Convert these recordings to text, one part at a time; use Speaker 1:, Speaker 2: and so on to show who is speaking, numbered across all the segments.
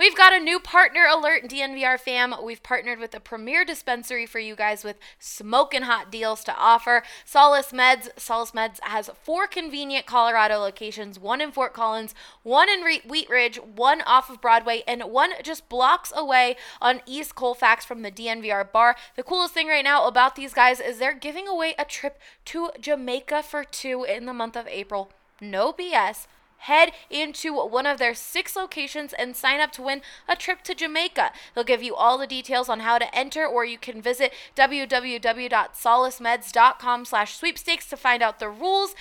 Speaker 1: We've got a new partner alert, DNVR fam. We've partnered with a premier dispensary for you guys with smoking hot deals to offer. Solace Meds. Solace Meds has four convenient Colorado locations one in Fort Collins, one in Re- Wheat Ridge, one off of Broadway, and one just blocks away on East Colfax from the DNVR bar. The coolest thing right now about these guys is they're giving away a trip to Jamaica for two in the month of April. No BS head into one of their six locations and sign up to win a trip to Jamaica. They'll give you all the details on how to enter, or you can visit www.solacemeds.com slash sweepstakes to find out the rules.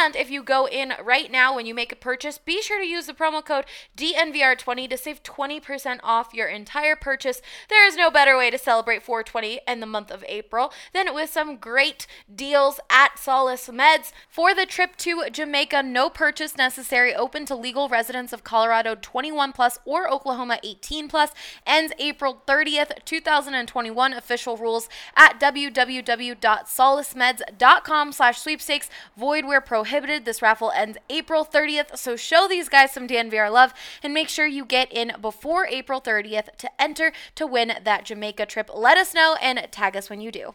Speaker 1: And if you go in right now when you make a purchase, be sure to use the promo code DNVR20 to save 20% off your entire purchase. There is no better way to celebrate 420 and the month of April than with some great deals at Solace Meds. For the trip to Jamaica, no purchase necessary open to legal residents of Colorado 21 plus or Oklahoma 18 plus. Ends April 30th, 2021. Official rules at www.solacemeds.com slash sweepstakes. Void where prohibited. This raffle ends April 30th. So show these guys some DNVR love and make sure you get in before April 30th to enter to win that Jamaica trip. Let us know and tag us when you do.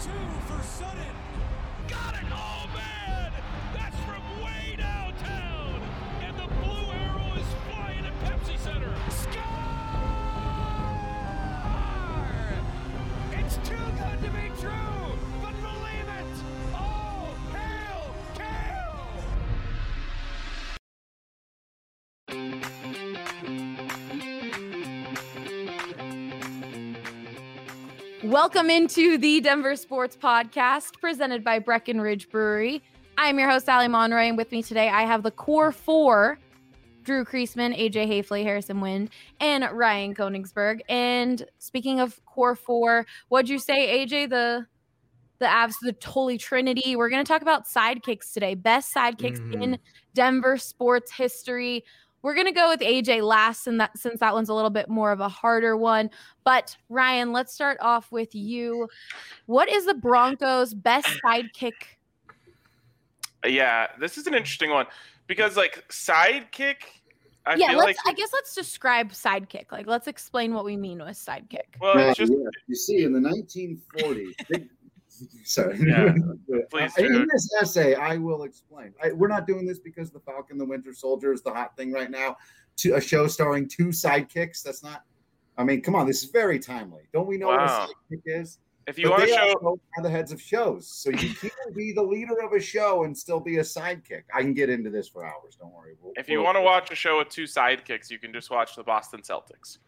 Speaker 2: Two for Sutton.
Speaker 3: Got it! Oh, man! That's from way downtown! And the blue arrow is flying at Pepsi Center.
Speaker 4: Score! It's too good to be true,
Speaker 1: Welcome into the Denver Sports Podcast presented by Breckenridge Brewery. I'm your host, Allie Monroy, and with me today I have the core four Drew Creasman, AJ Haefele, Harrison Wind, and Ryan Koenigsberg. And speaking of core four, what'd you say, AJ? The the abs, the Holy Trinity. We're going to talk about sidekicks today, best sidekicks in mm-hmm. Denver sports history. We're gonna go with AJ last, and that since that one's a little bit more of a harder one. But Ryan, let's start off with you. What is the Broncos' best sidekick?
Speaker 5: Yeah, this is an interesting one because like sidekick, I
Speaker 1: yeah,
Speaker 5: feel
Speaker 1: let's.
Speaker 5: like
Speaker 1: I guess let's describe sidekick. Like, let's explain what we mean with sidekick.
Speaker 5: well,
Speaker 6: Well,
Speaker 5: it's just
Speaker 6: yeah, you see, in the 1940s, big- sorry.
Speaker 5: Yeah, please
Speaker 6: in this essay, I will explain. I, we're not doing this because the Falcon, the Winter Soldier is the hot thing right now. To a show starring two sidekicks. That's not. I mean, come on, this is very timely. Don't we know
Speaker 5: Wow.
Speaker 6: what a sidekick is?
Speaker 5: if you
Speaker 6: But they
Speaker 5: show
Speaker 6: are the heads of shows, so you can be the leader of a show and still be a sidekick. I can get into this for hours. Don't worry. We'll-
Speaker 5: if you
Speaker 6: we'll-
Speaker 5: want to watch a show with two sidekicks, you can just watch the Boston Celtics.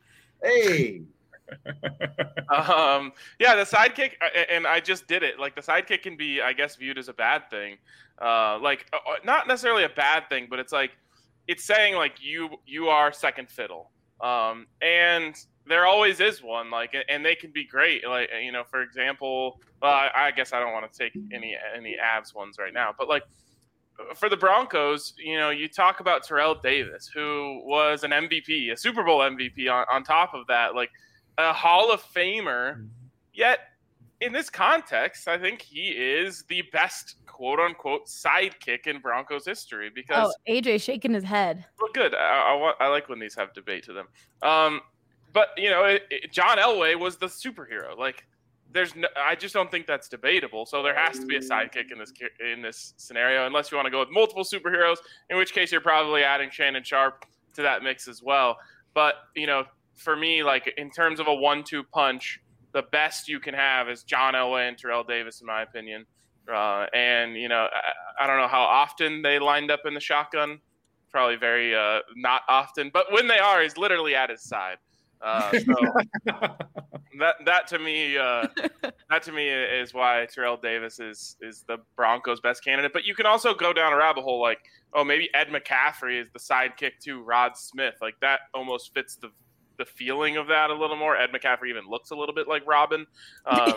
Speaker 6: hey,
Speaker 5: um, yeah, the sidekick, uh, and I just did it. Like the sidekick can be, I guess, viewed as a bad thing. Uh, like uh, uh, not necessarily a bad thing, but it's like it's saying like you you are second fiddle. Um, and there always is one. Like, and they can be great. Like you know, for example, well, I, I guess I don't want to take any any Avs ones right now, but like for the Broncos, you know, you talk about Terrell Davis, who was an MVP, a Super Bowl MVP on, on top of that, like a Hall of Famer. Yet, in this context, I think he is the best quote unquote sidekick in Broncos history because
Speaker 1: Oh, AJ shaking his head.
Speaker 5: well, good. I, I, want, I like when these have debate to them. Um, but you know, it, it- John Elway was the superhero. Like there's no, I just don't think that's debatable. So there has to be a sidekick in this in this scenario, unless you want to go with multiple superheroes, in which case you're probably adding Shannon Sharpe to that mix as well. But you know, for me, like in terms of a one-two punch, the best you can have is John Elway and Terrell Davis, in my opinion. Uh, and you know, I, I don't know how often they lined up in the shotgun. Probably very uh, not often, but when they are, he's literally at his side. Uh, so that that to me uh, that to me is why Terrell Davis is is the Broncos' best candidate. But you can also go down a rabbit hole like, oh, maybe Ed McCaffrey is the sidekick to Rod Smith. Like that almost fits the the feeling of that a little more. Ed McCaffrey even looks a little bit like Robin. Um,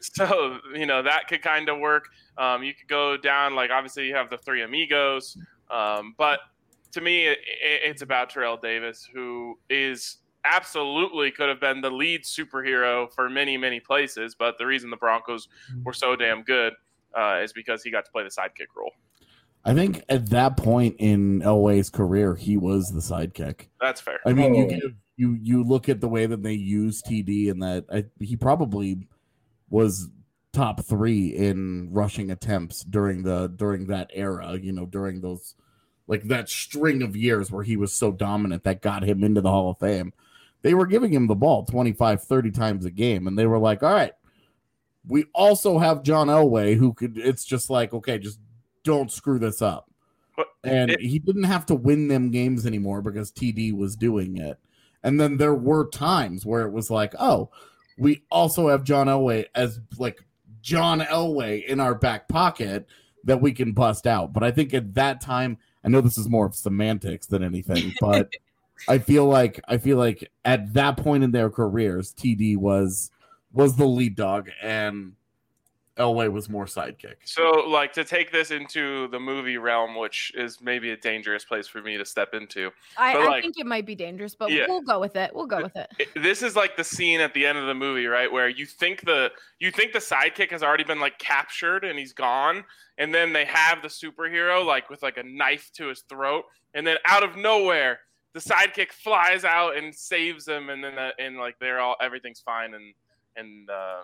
Speaker 5: so you know that could kind of work. Um, you could go down like obviously you have the three amigos, um, but to me it, it's about Terrell Davis who is absolutely could have been the lead superhero for many many places. But the reason the Broncos were so damn good uh, is because he got to play the sidekick role.
Speaker 7: I think at that point in Elway's career, he was the sidekick.
Speaker 5: That's fair.
Speaker 7: I mean, you
Speaker 6: Oh.
Speaker 7: give, you you look at the way that they use TD, and that I, he probably was top three in rushing attempts during the during that era. You know, during those like that string of years where he was so dominant that got him into the Hall of Fame. They were giving him the ball 25, 30 times a game, and they were like, "All right, we also have John Elway who could." It's just like, okay, just don't screw this up. And he didn't have to win them games anymore because TD was doing it. And then there were times where it was like, oh, we also have John Elway as like John Elway in our back pocket that we can bust out. But I think at that time, I know this is more of semantics than anything, but I feel like I feel like at that point in their careers, TD was was the lead dog and Elway was more sidekick.
Speaker 5: So, like to take this into the movie realm, which is maybe a dangerous place for me to step into.
Speaker 1: I,
Speaker 5: But,
Speaker 1: I
Speaker 5: like-
Speaker 1: think it might be dangerous, but
Speaker 5: Yeah.
Speaker 1: we'll go with it. We'll go with it.
Speaker 5: it- this is like the scene at the end of the movie, right, where you think the you think the sidekick has already been like captured and he's gone, and then they have the superhero like with like a knife to his throat, and then out of nowhere the sidekick flies out and saves him, and then the, and like they're all everything's fine, and and uh,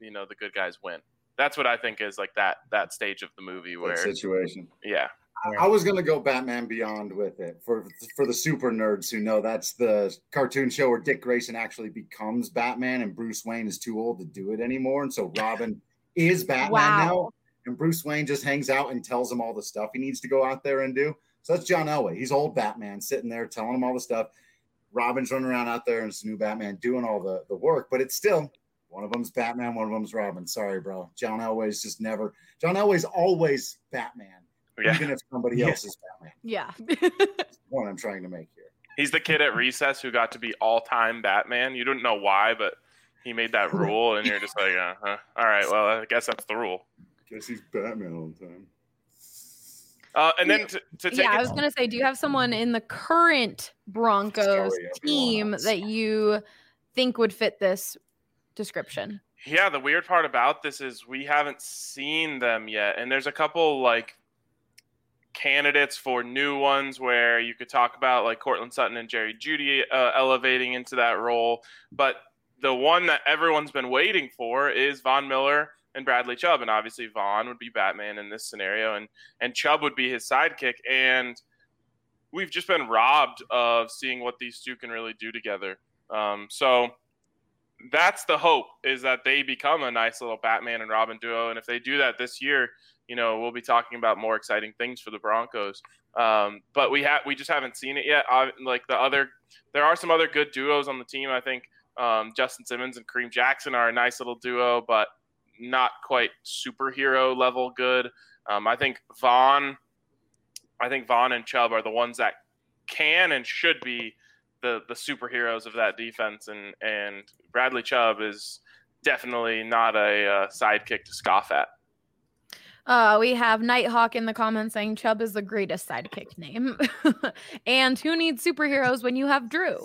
Speaker 5: you know the good guys win. That's what I think is like that that stage of the movie
Speaker 6: That
Speaker 5: where
Speaker 6: situation.
Speaker 5: yeah
Speaker 6: I- I was gonna go Batman Beyond with it for for the super nerds who know that's the cartoon show where Dick Grayson actually becomes Batman and Bruce Wayne is too old to do it anymore, and so Robin is Batman
Speaker 1: Wow.
Speaker 6: now, and Bruce Wayne just hangs out and tells him all the stuff he needs to go out there and do. So that's John Elway. He's old Batman sitting there telling him all the stuff. Robin's running around out there and it's new Batman doing all the the work, but it's still one of them's Batman, one of them's Robin. Sorry, bro. John Elway's just never. John Elway's always Batman
Speaker 5: yeah.
Speaker 6: even if somebody else is Batman.
Speaker 1: Yeah.
Speaker 6: That's the point I'm trying to make here.
Speaker 5: He's the kid at recess who got to be all time Batman. You didn't know why, but he made that rule, and you're just like, uh, huh. all right, well, I guess that's the rule.
Speaker 6: Guess he's Batman all the time.
Speaker 5: Uh, and then to, to take
Speaker 1: yeah, I was gonna say, do you have someone in the current Broncos
Speaker 6: Sorry,
Speaker 1: team that you think would fit this description?
Speaker 5: yeah, the weird part about this is we haven't seen them yet, and there's a couple like candidates for new ones where you could talk about like Courtland Sutton and Jerry Jeudy uh, elevating into that role, but the one that everyone's been waiting for is Von Miller and Bradley Chubb, and obviously Von would be Batman in this scenario, and and Chubb would be his sidekick, and we've just been robbed of seeing what these two can really do together. Um, so that's the hope is that they become a nice little Batman and Robin duo, and if they do that this year, you know we'll be talking about more exciting things for the Broncos. Um, but we have we just haven't seen it yet. Uh, like the other, there are some other good duos on the team. I think um, Justin Simmons and Kareem Jackson are a nice little duo, but not quite superhero level good. Um, I think Von, I think Von and Chubb are the ones that can and should be the the superheroes of that defense, and and Bradley Chubb is definitely not a uh, sidekick to scoff at.
Speaker 1: Uh, we have Nighthawk in the comments saying Chubb is the greatest sidekick name. and who needs superheroes when you have Drew?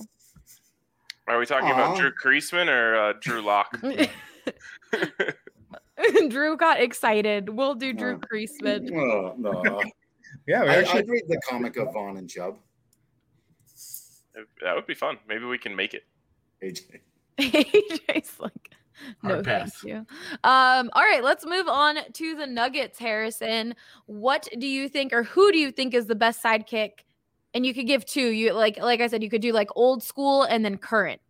Speaker 5: Are we talking about Drew Creasman or uh, Drew Lock?
Speaker 1: Drew got excited. We'll do Drew. Creasman.
Speaker 6: Oh, no.
Speaker 8: Yeah, we
Speaker 6: I,
Speaker 8: actually
Speaker 6: I'd read the comic of Von and Chubb.
Speaker 5: That would be fun. Maybe we can make it.
Speaker 6: AJ.
Speaker 1: AJ's like, no,
Speaker 7: Hard
Speaker 1: thank
Speaker 7: pass.
Speaker 1: you. Um, all right, let's move on to the Nuggets, Harrison. What do you think, or who do you think is the best sidekick? And you could give two. You like, like I said, you could do like old school and then current.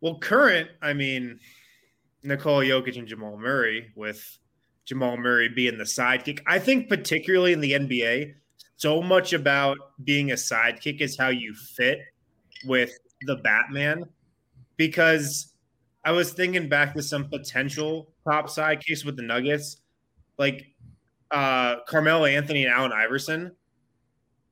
Speaker 8: Well, current, I mean, Nikola Jokic and Jamal Murray, with Jamal Murray being the sidekick. I think, particularly in the NBA, so much about being a sidekick is how you fit with the Batman. Because I was thinking back to some potential top sidekicks with the Nuggets, like uh, Carmelo Anthony and Allen Iverson.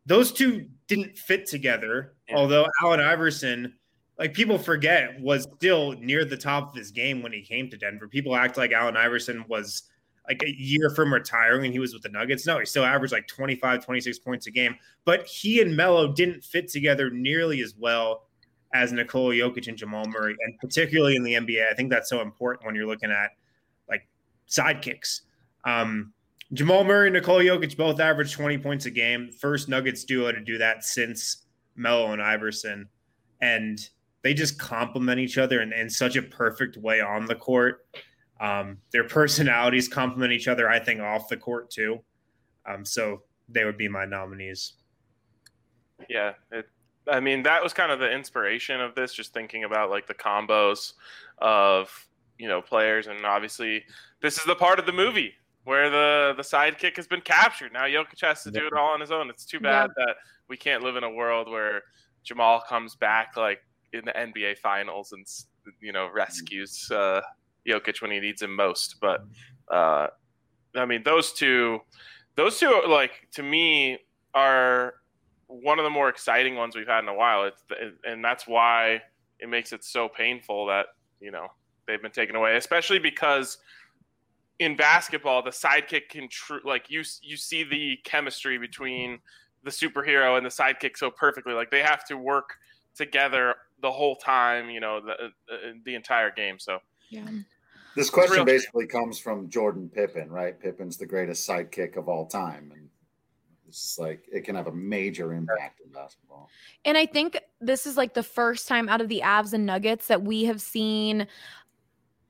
Speaker 8: Those two didn't fit together,
Speaker 5: Yeah.
Speaker 8: although Allen Iverson like people forget was still near the top of his game when he came to Denver. People act like Allen Iverson was like a year from retiring and he was with the Nuggets. No, he still averaged like 25, 26 points a game. But he and Melo didn't fit together nearly as well as Nikola Jokic and Jamal Murray. And particularly in the NBA, I think that's so important when you're looking at like sidekicks. Um, Jamal Murray and Nikola Jokic both averaged 20 points a game. First Nuggets duo to do that since Melo and Iverson. And they just complement each other in, in such a perfect way on the court. Um, their personalities complement each other, I think, off the court too. Um, so they would be my nominees.
Speaker 5: Yeah, it, I mean that was kind of the inspiration of this. Just thinking about like the combos of you know players, and obviously this is the part of the movie where the the sidekick has been captured. Now Jokic has to do it all on his own. It's too bad that we can't live in a world where Jamal comes back like in the NBA Finals and you know rescues uh, Jokic when he needs him most. But uh, I mean those two, those two like to me are one of the more exciting ones we've had in a while. It's and that's why it makes it so painful that you know they've been taken away, especially because in basketball the sidekick can tr- like you you see the chemistry between the superhero and the sidekick so perfectly. Like they have to work together the whole time, you know, the uh, the entire game. So
Speaker 1: Yeah.
Speaker 6: This question basically comes from Jordan Pippen, right? Pippen's the greatest sidekick of all time, and it's like it can have a major impact in basketball.
Speaker 1: And I think this is like the first time out of the Avs and Nuggets that we have seen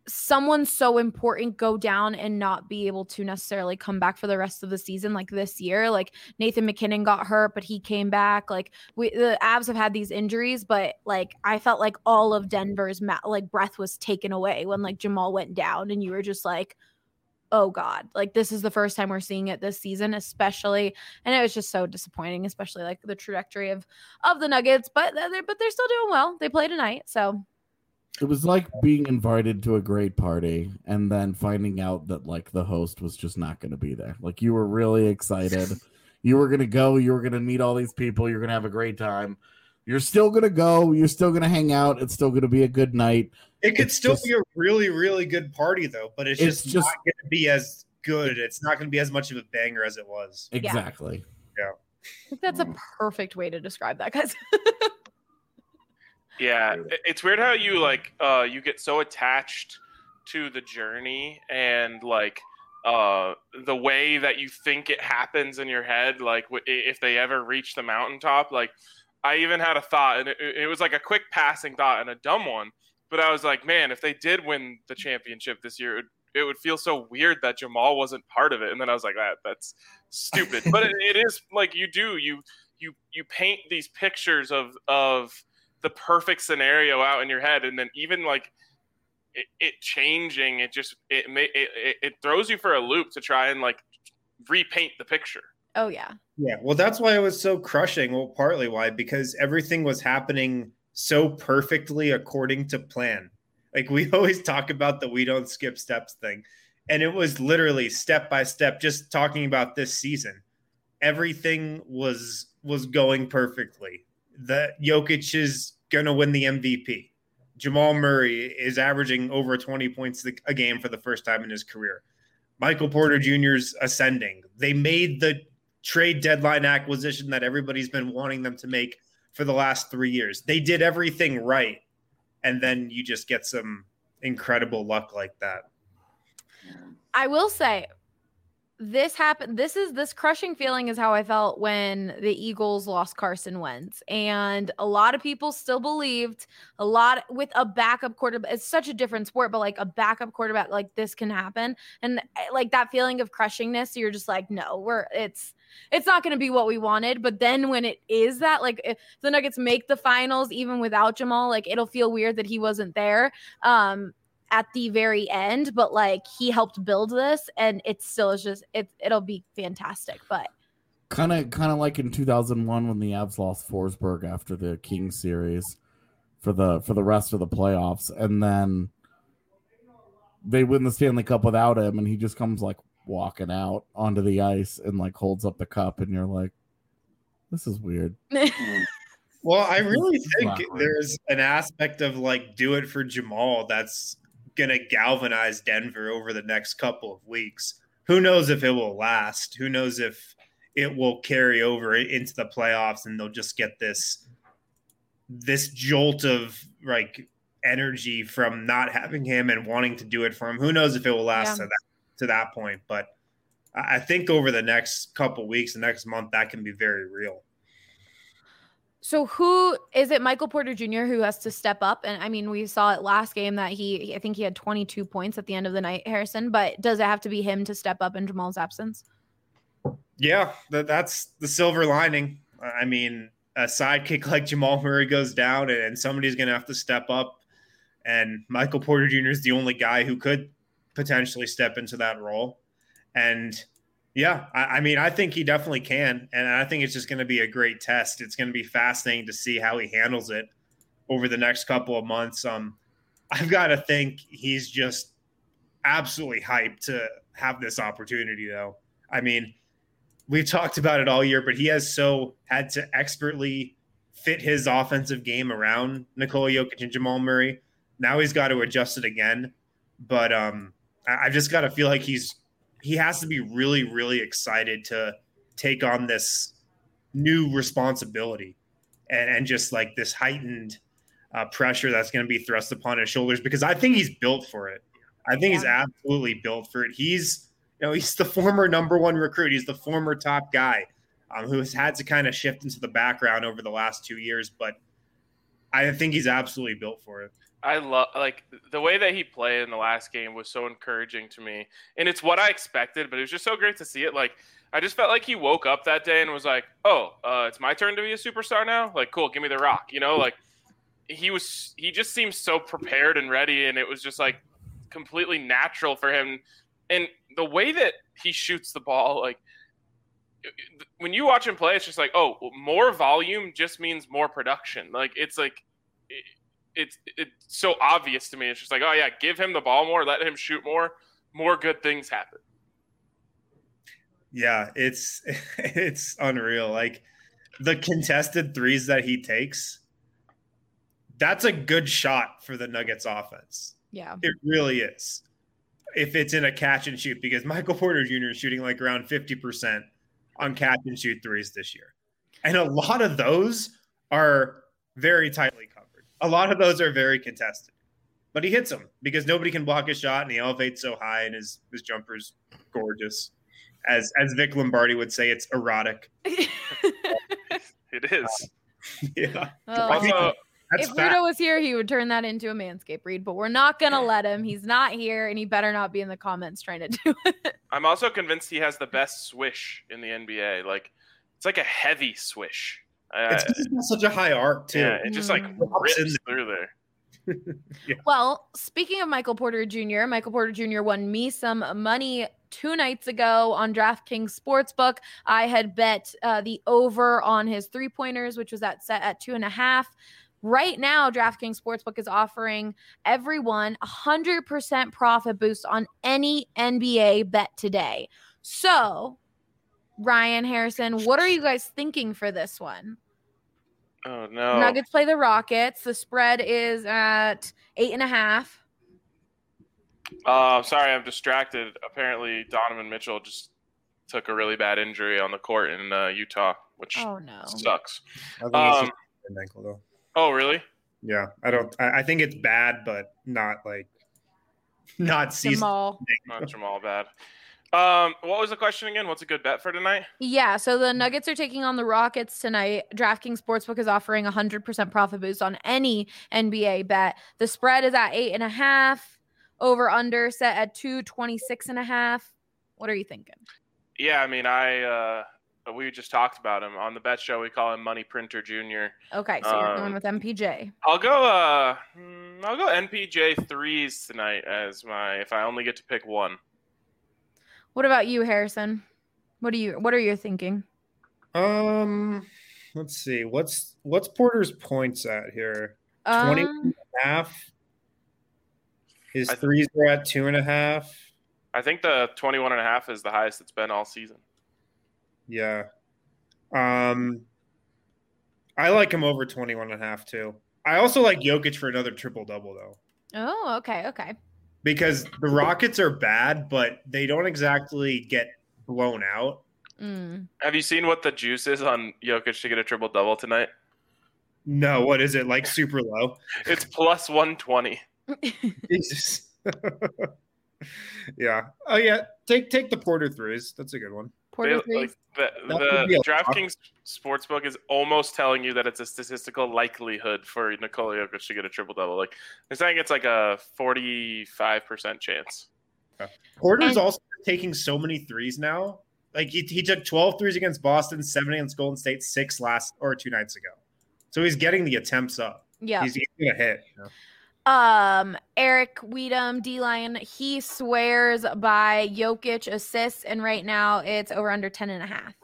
Speaker 1: someone so important go down and not be able to necessarily come back for the rest of the season like this year like Nathan MacKinnon got hurt but he came back like we the Avs have had these injuries but like I felt like all of Denver's ma- like breath was taken away when like Jamal went down and you were just like oh god. Like this is the first time we're seeing it this season especially and it was just so disappointing especially like the trajectory of of the Nuggets but they're but they're still doing well. They play tonight so
Speaker 7: It was like being invited to a great party and then finding out that like the host was just not going to be there. Like you were really excited. you were going to go, you were going to meet all these people, you're going to have a great time. You're still going to go, you're still going to hang out, it's still going to be a good night.
Speaker 8: It could
Speaker 7: It's
Speaker 8: still
Speaker 7: just-
Speaker 8: be a really, really good party though, but it's,
Speaker 7: It's
Speaker 8: just,
Speaker 7: just-
Speaker 8: not going to be as good. It's not going to be as much of a banger as it was.
Speaker 7: Exactly.
Speaker 1: I think that's a mm. perfect way to describe that guys
Speaker 5: Yeah, it's weird how you like uh you get so attached to the journey and like uh the way that you think it happens in your head like w- if they ever reach the mountaintop like I even had a thought and it, it was like a quick passing thought and a dumb one but I was like man if they did win the championship this year it would, it would feel so weird that Jamal wasn't part of it. And then I was like that that's stupid. But it, it is like you do you you you paint these pictures of of the perfect scenario out in your head and then even like it, it changing it just it, may, it it it throws you for a loop to try and like repaint the picture
Speaker 1: oh yeah
Speaker 8: Yeah, well, that's why it was so crushing. Well, partly why because everything was happening so perfectly according to plan. Like we always talk about the we don't skip steps thing, and it was literally step by step. Just talking about this season, everything was was going perfectly. The Jokic is gonna win the MVP. Jamal Murray is averaging over 20 points a game for the first time in his career. Michael Porter Jr.'s ascending. They made the trade deadline acquisition that everybody's been wanting them to make for the last three years. They did everything right. And then you just get some incredible luck like that.
Speaker 1: I will say this happened this is this crushing feeling is how I felt when the Eagles lost Carson Wentz. And a lot of people still believed a lot with a backup quarterback. It's such a different sport, but like a backup quarterback, like this can happen. And eh, like that feeling of crushingness, you're just like, no, we're it's it's not going to be what we wanted. But then when it is that, like if the Nuggets make the finals, even without Jamal, like it'll feel weird that he wasn't there. Um, at the very end, but like he helped build this and it still is just it it'll be fantastic. But
Speaker 7: kind of kind of like in 2001 when the Avs lost Forsberg after the Kings series for the for the rest of the playoffs and then they win the Stanley Cup without him and he just comes like walking out onto the ice and like holds up the cup and you're like this is weird.
Speaker 8: Well, I really think there's an aspect of like do it for Jamal that's gonna galvanize Denver over the next couple of weeks. Who knows if it will last? Who knows if it will carry over into the playoffs and they'll just get this this jolt of like energy from not having him and wanting to do it for him. Who knows if it will last
Speaker 1: Yeah.
Speaker 8: to that to that point? But I I think over the next couple weeks, the next month, that can be very real.
Speaker 1: So who is it? Michael Porter Jr. who has to step up, and I mean, we saw it last game that he, I think he had 22 points at the end of the night, Harrison. But does it have to be him to step up in Jamal's absence?
Speaker 8: Yeah, that, that's the silver lining. I mean, a sidekick like Jamal Murray goes down, and, and somebody's going to have to step up. And Michael Porter Jr. is the only guy who could potentially step into that role. And yeah, I, I mean, I think he definitely can. And I think it's just going to be a great test. It's going to be fascinating to see how he handles it over the next couple of months. Um, I've got to think he's just absolutely hyped to have this opportunity, though. I mean, we've talked about it all year, but he has so had to expertly fit his offensive game around Nikola Jokic and Jamal Murray. Now he's got to adjust it again. But um, I, I just got to feel like he's he has to be really, really excited to take on this new responsibility and, and just like this heightened uh, pressure that's going to be thrust upon his shoulders because I think he's built for it. I think he's absolutely built for it. He's you know he's the former number one recruit. He's the former top guy um, who has had to kind of shift into the background over the last two years, but I think he's absolutely built for it.
Speaker 5: I love like the way that he played in the last game was so encouraging to me, and it's what I expected. But it was just so great to see it. Like I just felt like he woke up that day and was like, "Oh, uh, it's my turn to be a superstar now." Like, cool, give me the rock. You know, like he was. He just seemed so prepared and ready, and it was just like completely natural for him. And the way that he shoots the ball, like when you watch him play, it's just like, oh, more volume just means more production. Like it's like. It, it's it's so obvious to me. It's just like, oh yeah, give him the ball more, let him shoot more, more good things happen.
Speaker 8: Yeah, it's it's unreal. Like the contested threes that he takes, that's a good shot for the Nuggets offense.
Speaker 1: Yeah.
Speaker 8: It really is. If it's in a catch and shoot, because Michael Porter Jr. is shooting like around 50% on catch and shoot threes this year. And a lot of those are very tightly covered. A lot of those are very contested. But he hits them because nobody can block his shot and he elevates so high and his his jumper's gorgeous. As as Vic Lombardi would say, it's erotic.
Speaker 5: It is.
Speaker 8: Yeah.
Speaker 1: Oh.
Speaker 5: Also,
Speaker 8: That's
Speaker 1: if
Speaker 8: fact.
Speaker 1: Was here, he would turn that into a manscape read, but we're not gonna let him. He's not here, and he better not be in the comments trying to do it.
Speaker 5: I'm also convinced he has the best swish in the NBA. Like it's like a heavy swish. Uh,
Speaker 8: It's 'cause he's got such a high arc too.
Speaker 5: yeah, it just like
Speaker 1: Mm.
Speaker 8: Drops in
Speaker 5: rips through there.
Speaker 1: Well, speaking of Michael Porter Jr., Michael Porter Jr. won me some money two nights ago on DraftKings Sportsbook. I had bet uh, the over on his three pointers, which was at set at two and a half. Right now, DraftKings Sportsbook is offering everyone a 100% profit boost on any NBA bet today. So, Ryan Harrison, what are you guys thinking for this one?
Speaker 5: Oh no.
Speaker 1: Nuggets play the Rockets. The spread is at eight and a half.
Speaker 5: Uh, I'm sorry, I'm distracted. Apparently, Donovan Mitchell just took a really bad injury on the court in uh, Utah, which
Speaker 1: Oh no.
Speaker 5: sucks.
Speaker 8: I think it's
Speaker 5: Um,
Speaker 8: an ankle though.
Speaker 5: Oh, really?
Speaker 8: Yeah, I don't. I, I think it's bad, but not like not season.
Speaker 1: Jamal.
Speaker 5: Not Jamal bad. Um, what was the question again? What's a good bet for tonight?
Speaker 1: Yeah, so the Nuggets are taking on the Rockets tonight. DraftKings Sportsbook is offering a 100% profit boost on any NBA bet. The spread is at eight and a half. Over under set at 226 and a half. What are you thinking?
Speaker 5: Yeah, I mean, I uh, we just talked about him on the bet show. We call him Money Printer Junior.
Speaker 1: Okay, so you're
Speaker 5: Um,
Speaker 1: going with MPJ.
Speaker 5: I'll go. Uh, hmm, I'll go MPJ threes tonight as my if I only get to pick one.
Speaker 1: What about you, Harrison? What are you what are you thinking?
Speaker 8: Um, let's see. What's what's Porter's points at here? 20
Speaker 1: Um,
Speaker 8: and a half. His
Speaker 5: I-
Speaker 8: threes are at two and a half.
Speaker 5: I think the 21 and a half is the highest it's been all season.
Speaker 8: Yeah. Um, I like him over 21 and a half too. I also like Jokic for another triple double though.
Speaker 1: oh, okay, okay.
Speaker 8: Because the Rockets are bad, but they don't exactly get blown out.
Speaker 1: Mm.
Speaker 5: Have you seen what the juice is on Jokic to get a triple double tonight?
Speaker 8: No, what is it? Like super low?
Speaker 5: It's plus 120.
Speaker 8: Jesus. yeah. Oh yeah. Take take the Porter threes. That's a good one.
Speaker 1: Porter
Speaker 5: They- like, the
Speaker 8: That would be
Speaker 5: the DraftKings sportsbook is almost telling you that it's a statistical likelihood for Nikola Jokic to get a triple double. Like they're saying it's like a 45% chance.
Speaker 8: Porter's
Speaker 1: And-
Speaker 8: also taking so many threes now. Like he, he took 12 threes against Boston, seven against Golden State, six last or two nights ago. So he's getting the attempts up.
Speaker 1: yeah.
Speaker 8: He's, he's gonna hit. you know?
Speaker 1: Um, Eric Weedham, D Line, he swears by Jokic assists, and right now it's over under 10 and a half.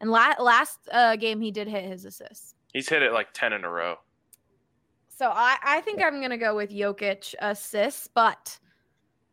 Speaker 1: And la- last uh, game he did hit his assists.
Speaker 5: He's hit it like 10 in a row.
Speaker 1: So I, I think I'm gonna go with Jokic assists, but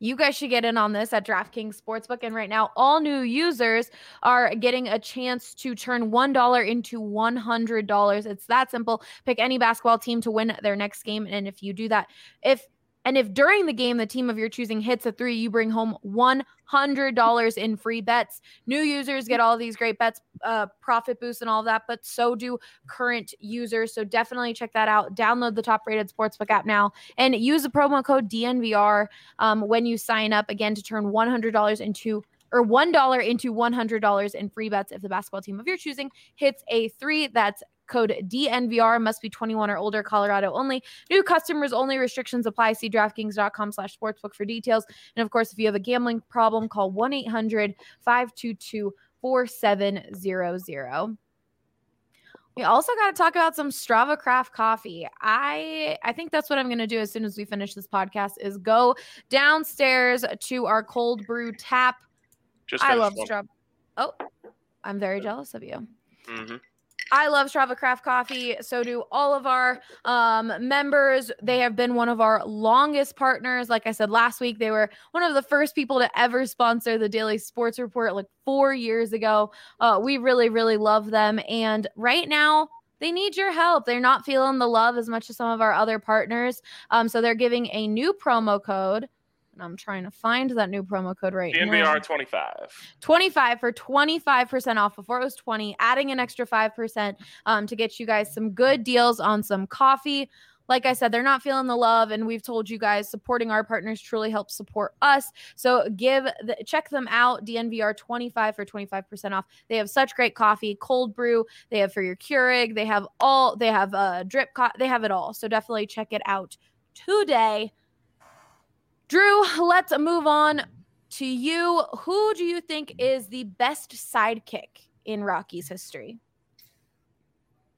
Speaker 1: you guys should get in on this at DraftKings Sportsbook. And right now, all new users are getting a chance to turn one dollar into one hundred dollars. It's that simple. Pick any basketball team to win their next game, and if you do that, if and if during the game the team of your choosing hits a three, you bring home one hundred dollars in free bets. New users get all these great bets, uh, profit boosts, and all that, but so do current users. So definitely check that out. Download the top rated sportsbook app now and use the promo code DNVR um, when you sign up again to turn $100 into or $1 into $100 in free bets if the basketball team of your choosing hits a three. That's code DNVR must be 21 or older, Colorado only. New customers only restrictions apply. See DraftKings.com slash sportsbook for details. And of course, if you have a gambling problem, call 1 800 522 4700. We also got to talk about some Strava Craft coffee. I I think that's what I'm going to do as soon as we finish this podcast is go downstairs to our cold brew tap.
Speaker 5: Just
Speaker 1: I love. Strava. Oh, I'm very jealous of you.
Speaker 5: Mhm.
Speaker 1: I love Strava Craft Coffee. So do all of our um, members. They have been one of our longest partners. Like I said last week, they were one of the first people to ever sponsor the Daily Sports Report like four years ago. Uh, we really, really love them. And right now, they need your help. They're not feeling the love as much as some of our other partners. Um, so they're giving a new promo code. And I'm trying to find that new promo code right now.
Speaker 5: DNVR 25.
Speaker 1: 25 for 25% off before it was 20 adding an extra 5% um, to get you guys some good deals on some coffee. Like i said they're not feeling the love and we've told you guys supporting our partners truly helps support us. So give the, check them out dnvr 25 for 25% off. They have such great coffee cold brew. They have for your keurig. They have all they have uh drip co- they have it all. So definitely check it out today drew let's move on to you, who do you think is the best sidekick in Rocky's history?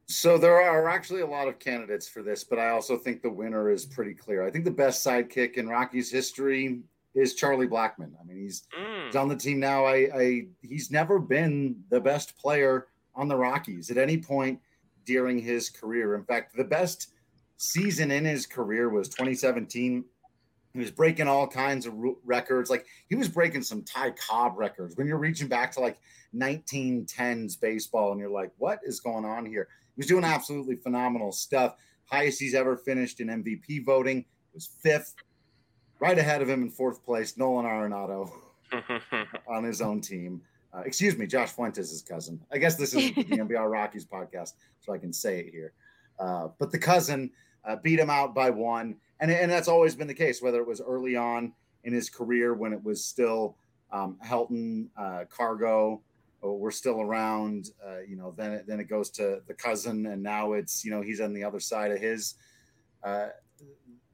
Speaker 6: So there are actually a lot of candidates for this, but I also think the winner is pretty clear. I think the best sidekick in Rocky's history is Charlie Blackmon. I mean, he's
Speaker 5: Mm.
Speaker 6: he's on the team now. I, I he's never been the best player on the Rockies at any point during his career. In fact, the best season in his career was 2017. He was breaking all kinds of records. Like he was breaking some Ty Cobb records. When you're reaching back to like 1910s baseball, and you're like, "What is going on here?" He was doing absolutely phenomenal stuff. Highest he's ever finished in MVP voting was fifth, right ahead of him in fourth place, Nolan Arenado on his own team. Uh, excuse me, Josh Fuentes' his cousin. I guess this is the DNVR Rockies podcast, so I can say it here. Uh, but the cousin uh, beat him out by one, and and that's always been the case. Whether it was early on in his career when it was still Um, Helton, uh, Cargo, oh, we're still around. Uh, you know, then it, then it goes to the cousin, and now it's you know he's on the other side of his. Uh,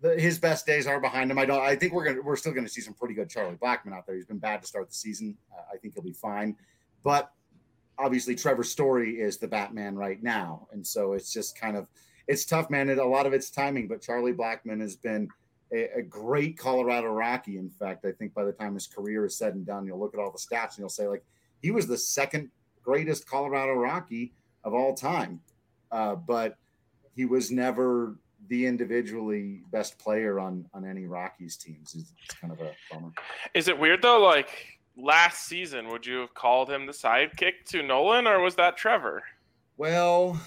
Speaker 6: the, his best days are behind him. I don't. I think we're gonna we're still gonna see some pretty good Charlie Blackmon out there. He's been bad to start the season. Uh, I think he'll be fine, but obviously Trevor Story is the Batman right now, and so it's just kind of it's tough, man. It, a lot of it's timing, but Charlie Blackmon has been a, a, great Colorado Rocky. In fact, I think by the time his career is said and done, you'll look at all the stats and you'll say like he was the second greatest Colorado Rocky of all time, uh, but he was never the individually best player on on any Rockies teams. It's, it's kind of a bummer.
Speaker 5: Is it weird though? Like last season, would you have called him the sidekick to Nolan, or was that Trevor?
Speaker 6: Well,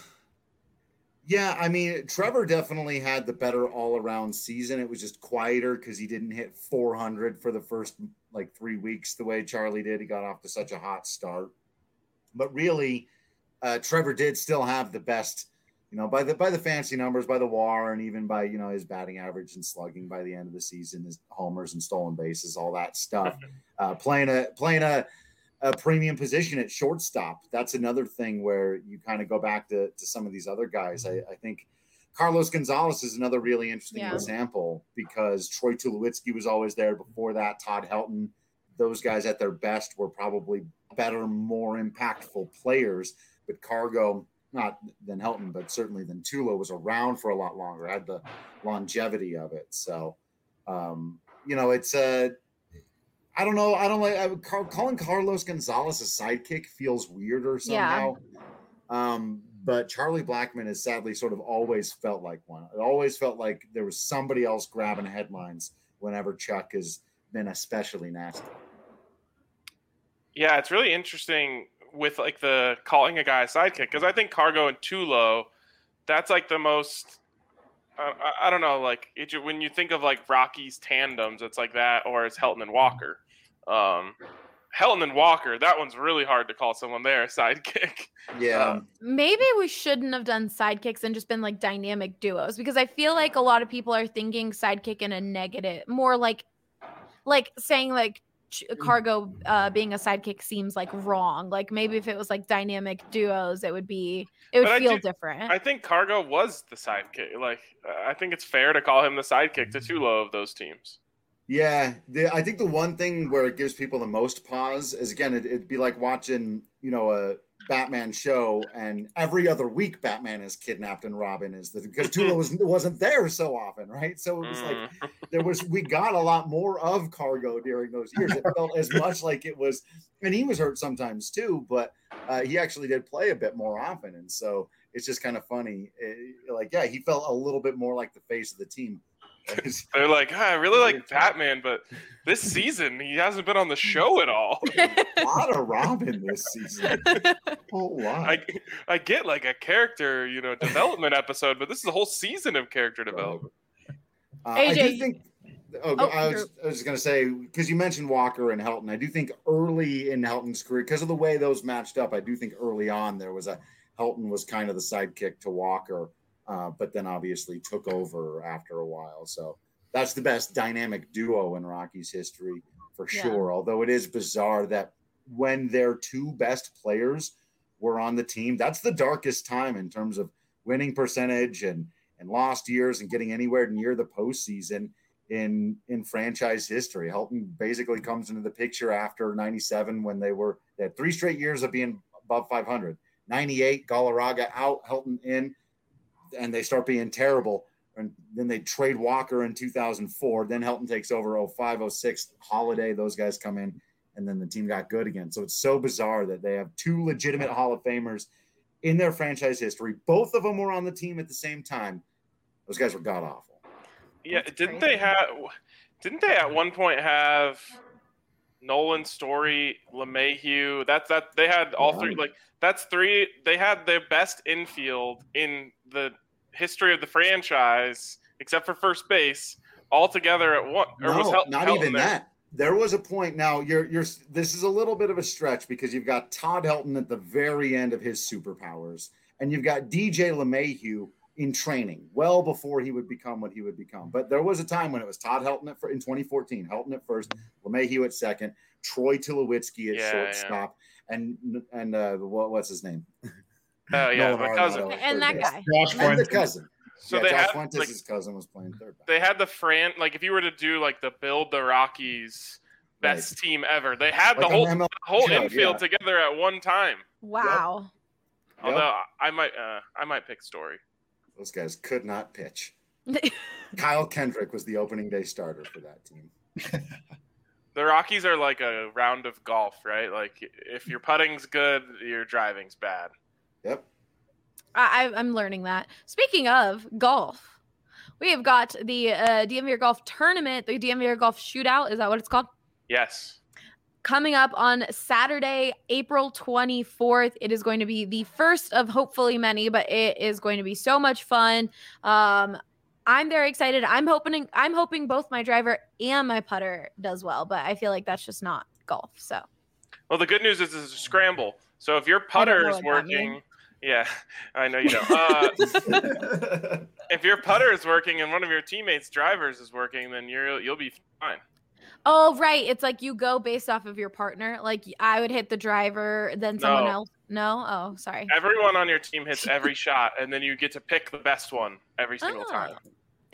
Speaker 6: yeah, I mean, Trevor definitely had the better all around season. It was just quieter because he didn't hit 400 for the first like three weeks the way Charlie did. He got off to such a hot start. But really, uh, Trevor did still have the best, you know, by the by the fancy numbers, by the WAR, and even by you know his batting average and slugging by the end of the season, his homers and stolen bases, all that stuff. Uh, playing a playing a a premium position at shortstop. That's another thing where you kind of go back to, to some of these other guys. I, I think Carlos Gonzalez is another really interesting yeah. example because Troy Tulowitzki was always there before that. Todd Helton, those guys at their best were probably better, more impactful players. But Cargo, not than Helton, but certainly than Tulo, was around for a lot longer, had the longevity of it. So, um, you know, it's a. I don't know. I don't like I would, calling Carlos Gonzalez a sidekick feels weirder somehow. Yeah. Um, but Charlie Blackmon has sadly sort of always felt like one. It always felt like there was somebody else grabbing headlines whenever Chuck has been especially nasty.
Speaker 5: Yeah, it's really interesting with like the calling a guy a sidekick because I think Cargo and Tulo, that's like the most I, I, don't know, like it, when you think of like Rocky's tandems, it's like that, or it's Helton and Walker. Um, Helton and Walker, that one's really hard to call someone there a sidekick.
Speaker 6: Yeah. Um,
Speaker 1: Maybe we shouldn't have done sidekicks and just been like dynamic duos because I feel like a lot of people are thinking sidekick in a negative, more like like saying like mm. Cargo uh, being a sidekick seems like wrong. Like maybe if it was like dynamic duos, it would be it would but feel
Speaker 5: I
Speaker 1: do, different.
Speaker 5: I think Cargo was the sidekick. Like I think it's fair to call him the sidekick to Tulo of those teams.
Speaker 6: Yeah, the, I think the one thing where it gives people the most pause is again, it, would be like watching, you know, a Batman show, and every other week Batman is kidnapped and Robin is the because Tulo was wasn't there so often, right? So it was like mm. there was we got a lot more of Cargo during those years. It felt as much like it was, and he was hurt sometimes too, but uh, he actually did play a bit more often, and so it's just kind of funny. It, like, yeah, he felt a little bit more like the face of the team
Speaker 5: They're like, oh, I really like Batman, but this season he hasn't been on the show at all.
Speaker 6: a lot of Robin this season. A whole lot.
Speaker 5: I, I get like a character, you know, development episode, but this is a whole season of character development.
Speaker 6: Uh, AJ, I do think. Oh, oh I was, I was going to say because you mentioned Walker and Helton. I do think early in Helton's career, because of the way those matched up, I do think early on there was a Helton was kind of the sidekick to Walker uh, but then obviously took over after a while. So that's the best dynamic duo in Rockies history for yeah. sure. Although it is bizarre that when their two best players were on the team, that's the darkest time in terms of winning percentage and and lost years and getting anywhere near the postseason in in franchise history. Helton basically comes into the picture after 97 when they were they had three straight years of being above 500. 98, Galarraga out, Helton in and they start being terrible. And then they trade Walker in 2004. Then Helton takes over 05, 06, Holliday. Those guys come in, and then the team got good again. So it's so bizarre that they have two legitimate Hall of Famers in their franchise history. Both of them were on the team at the same time. Those guys were god awful.
Speaker 5: Yeah, That's didn't crazy. they have? Didn't they at one point have Nolan Story, LeMahieu? That's that they had all yeah. three. Like that's three. They had their best infield in the history of the franchise, except for first base, all together at one.
Speaker 6: Or no, was not even there? that. There was a point. Now you're you're. This is a little bit of a stretch because you've got Todd Helton at the very end of his superpowers, and you've got DJ LeMahieu in training well before he would become what he would become. But there was a time when it was Todd Helton at, in 2014, Helton at first, LeMahieu at second. Troy Tulowitzki at
Speaker 5: Yeah,
Speaker 6: shortstop, and and uh, what, what's his name?
Speaker 5: Oh yeah,
Speaker 6: Nolan
Speaker 5: my cousin.
Speaker 6: at
Speaker 1: And that guy.
Speaker 8: Josh
Speaker 6: And the cousin.
Speaker 5: So
Speaker 6: yeah,
Speaker 5: they
Speaker 6: Josh
Speaker 5: had
Speaker 6: Fuentes'
Speaker 5: like
Speaker 6: cousin was playing third base.
Speaker 5: they had the Fran like if you were to do like the build the Rockies best team ever, they had
Speaker 6: Like
Speaker 5: the whole
Speaker 6: an
Speaker 5: whole
Speaker 6: show,
Speaker 5: infield
Speaker 6: yeah.
Speaker 5: together at one time.
Speaker 1: Wow.
Speaker 5: Although I might uh, I might pick Story.
Speaker 6: Those guys could not pitch. Kyle Kendrick was the opening day starter for that team.
Speaker 5: The Rockies are like a round of golf, right? Like if your putting's good, your driving's bad.
Speaker 6: Yep.
Speaker 1: I, I- I'm learning that. Speaking of golf, we have got the uh, DNVR Golf Tournament, the DNVR Golf Shootout. Is that what it's called?
Speaker 5: Yes.
Speaker 1: Coming up on Saturday, April 24th. It is going to be the first of hopefully many, but it is going to be so much fun. Um, I'm very excited. I'm hoping I'm hoping both my driver and my putter does well, but I feel like that's just not golf. So
Speaker 5: Well, the good news is it's a scramble. So if your
Speaker 1: I don't know
Speaker 5: putter is working,
Speaker 1: means.
Speaker 5: Yeah, I know you don't. Uh, if your putter is working and one of your teammates' drivers is working, then you're you'll be fine.
Speaker 1: Oh, right. It's like you go based off of your partner. Like I would hit the driver, then someone
Speaker 5: No.
Speaker 1: else. No. Oh, sorry.
Speaker 5: Everyone on your team hits every shot, and then you get to pick the best one every single
Speaker 1: Oh.
Speaker 5: time.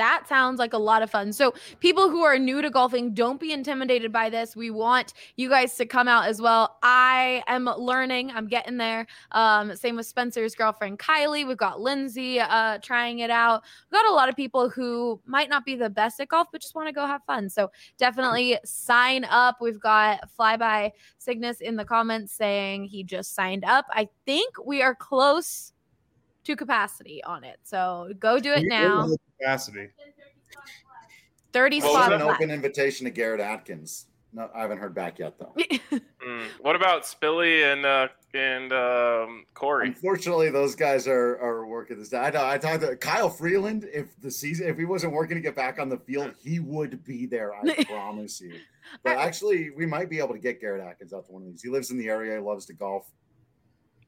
Speaker 1: That sounds like a lot of fun. So, people who are new to golfing, don't be intimidated by this. We want you guys to come out as well. I am learning. I'm getting there. Um, same with Spencer's girlfriend Kylie. We've got Lindsay uh, trying it out. We've got a lot of people who might not be the best at golf, but just want to go have fun. So definitely sign up. We've got Flyby Cygnus in the comments saying he just signed up. I think we are close to capacity on it. So go do it
Speaker 8: We-
Speaker 1: now.
Speaker 8: we're Capacity.
Speaker 1: 30
Speaker 6: Well,
Speaker 1: spots
Speaker 6: an
Speaker 1: left.
Speaker 6: open invitation to Garrett Atkins. No, I haven't heard back yet though.
Speaker 5: Mm. What about Spilly and uh, and um, Corey?
Speaker 6: Unfortunately, those guys are are working this. I know. I talked to Kyle Freeland. If the season, if he wasn't working to get back on the field, he would be there. I promise you. But actually, we might be able to get Garrett Atkins out to one of these. He lives in the area. He loves to golf.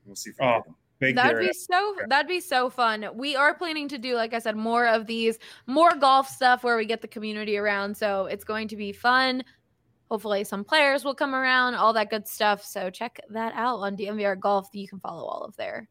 Speaker 6: We'll see. If we
Speaker 8: Oh. Big
Speaker 1: That'd be so that'd be so fun. We are planning to do, like I said, more of these, more golf stuff where we get the community around. So it's going to be fun. Hopefully some players will come around, all that good stuff. So check that out on DNVR Golf. You can follow all of their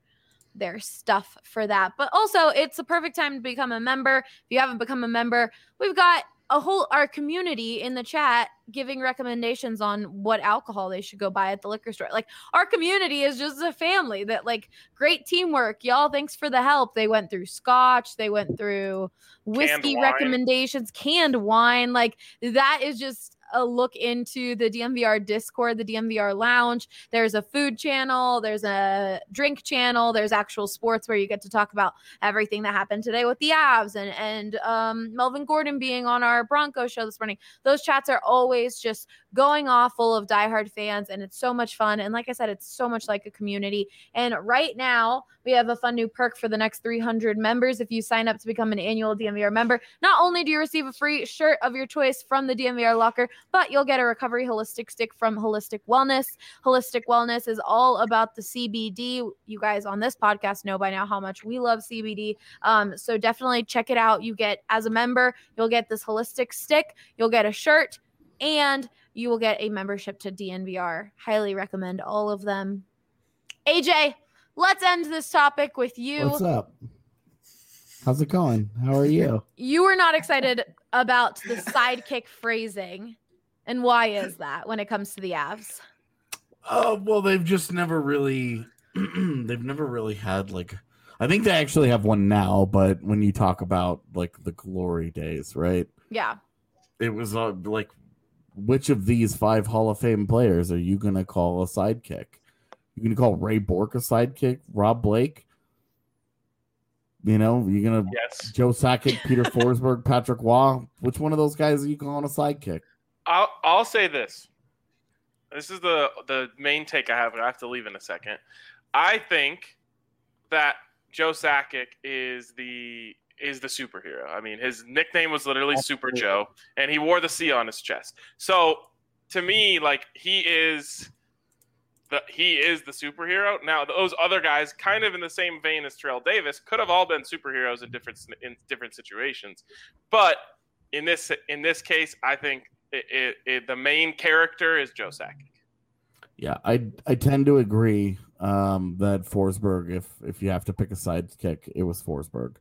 Speaker 1: their stuff for that. But also it's a perfect time to become a member. If you haven't become a member, we've got a whole our community in the chat giving recommendations on what alcohol they should go buy at the liquor store. Like our community is just a family that like great teamwork. Y'all, thanks for the help. They went through scotch, they went through whiskey
Speaker 5: wine.
Speaker 1: recommendations, canned wine. Like that is just a look into the DNVR Discord, the DNVR Lounge. There's a food channel, there's a drink channel, there's actual sports where you get to talk about everything that happened today with the Avs and and um, Melvin Gordon being on our Bronco show this morning. Those chats are always just going off full of diehard fans, and it's so much fun. And like I said, it's so much like a community. And right now, we have a fun new perk for the next 300 members. If you sign up to become an annual DNVR member, not only do you receive a free shirt of your choice from the DNVR locker, but you'll get a recovery holistic stick from Holistic Wellness. Holistic Wellness is all about the CBD. You guys on this podcast know by now how much we love CBD. Um, so definitely check it out. You get, as a member, you'll get this holistic stick, you'll get a shirt, and you will get a membership to DNVR. Highly recommend all of them. AJ, let's end this topic with you.
Speaker 7: What's up? How's it going? How are you?
Speaker 1: You were not excited about the sidekick phrasing. And why is that when it comes to the Avs?
Speaker 7: Oh well, they've just never really, they've never really had like. I think they actually have one now, but when you talk about like the glory days, right?
Speaker 1: Yeah.
Speaker 7: It was uh, like, which of these five Hall of Fame players are you gonna call a sidekick? You're gonna call Ray Bourque a sidekick? Rob Blake? You know, you're gonna
Speaker 5: Yes.
Speaker 7: Joe Sakic, Peter Forsberg, Patrick Roy? Which one of those guys are you calling a sidekick?
Speaker 5: I'll I'll say this. This is the the main take I have. I have to leave in a second. I think that Joe Sakic is the is the superhero. I mean, his nickname was literally Super Joe, and he wore the C on his chest. So to me, like he is the he is the superhero. Now those other guys, kind of in the same vein as Terrell Davis, could have all been superheroes in different in different situations, but in this in this case, I think it, it, it the main character is Joe Sakic.
Speaker 7: Yeah, I I tend to agree um, that Forsberg, if if you have to pick a sidekick, it was Forsberg.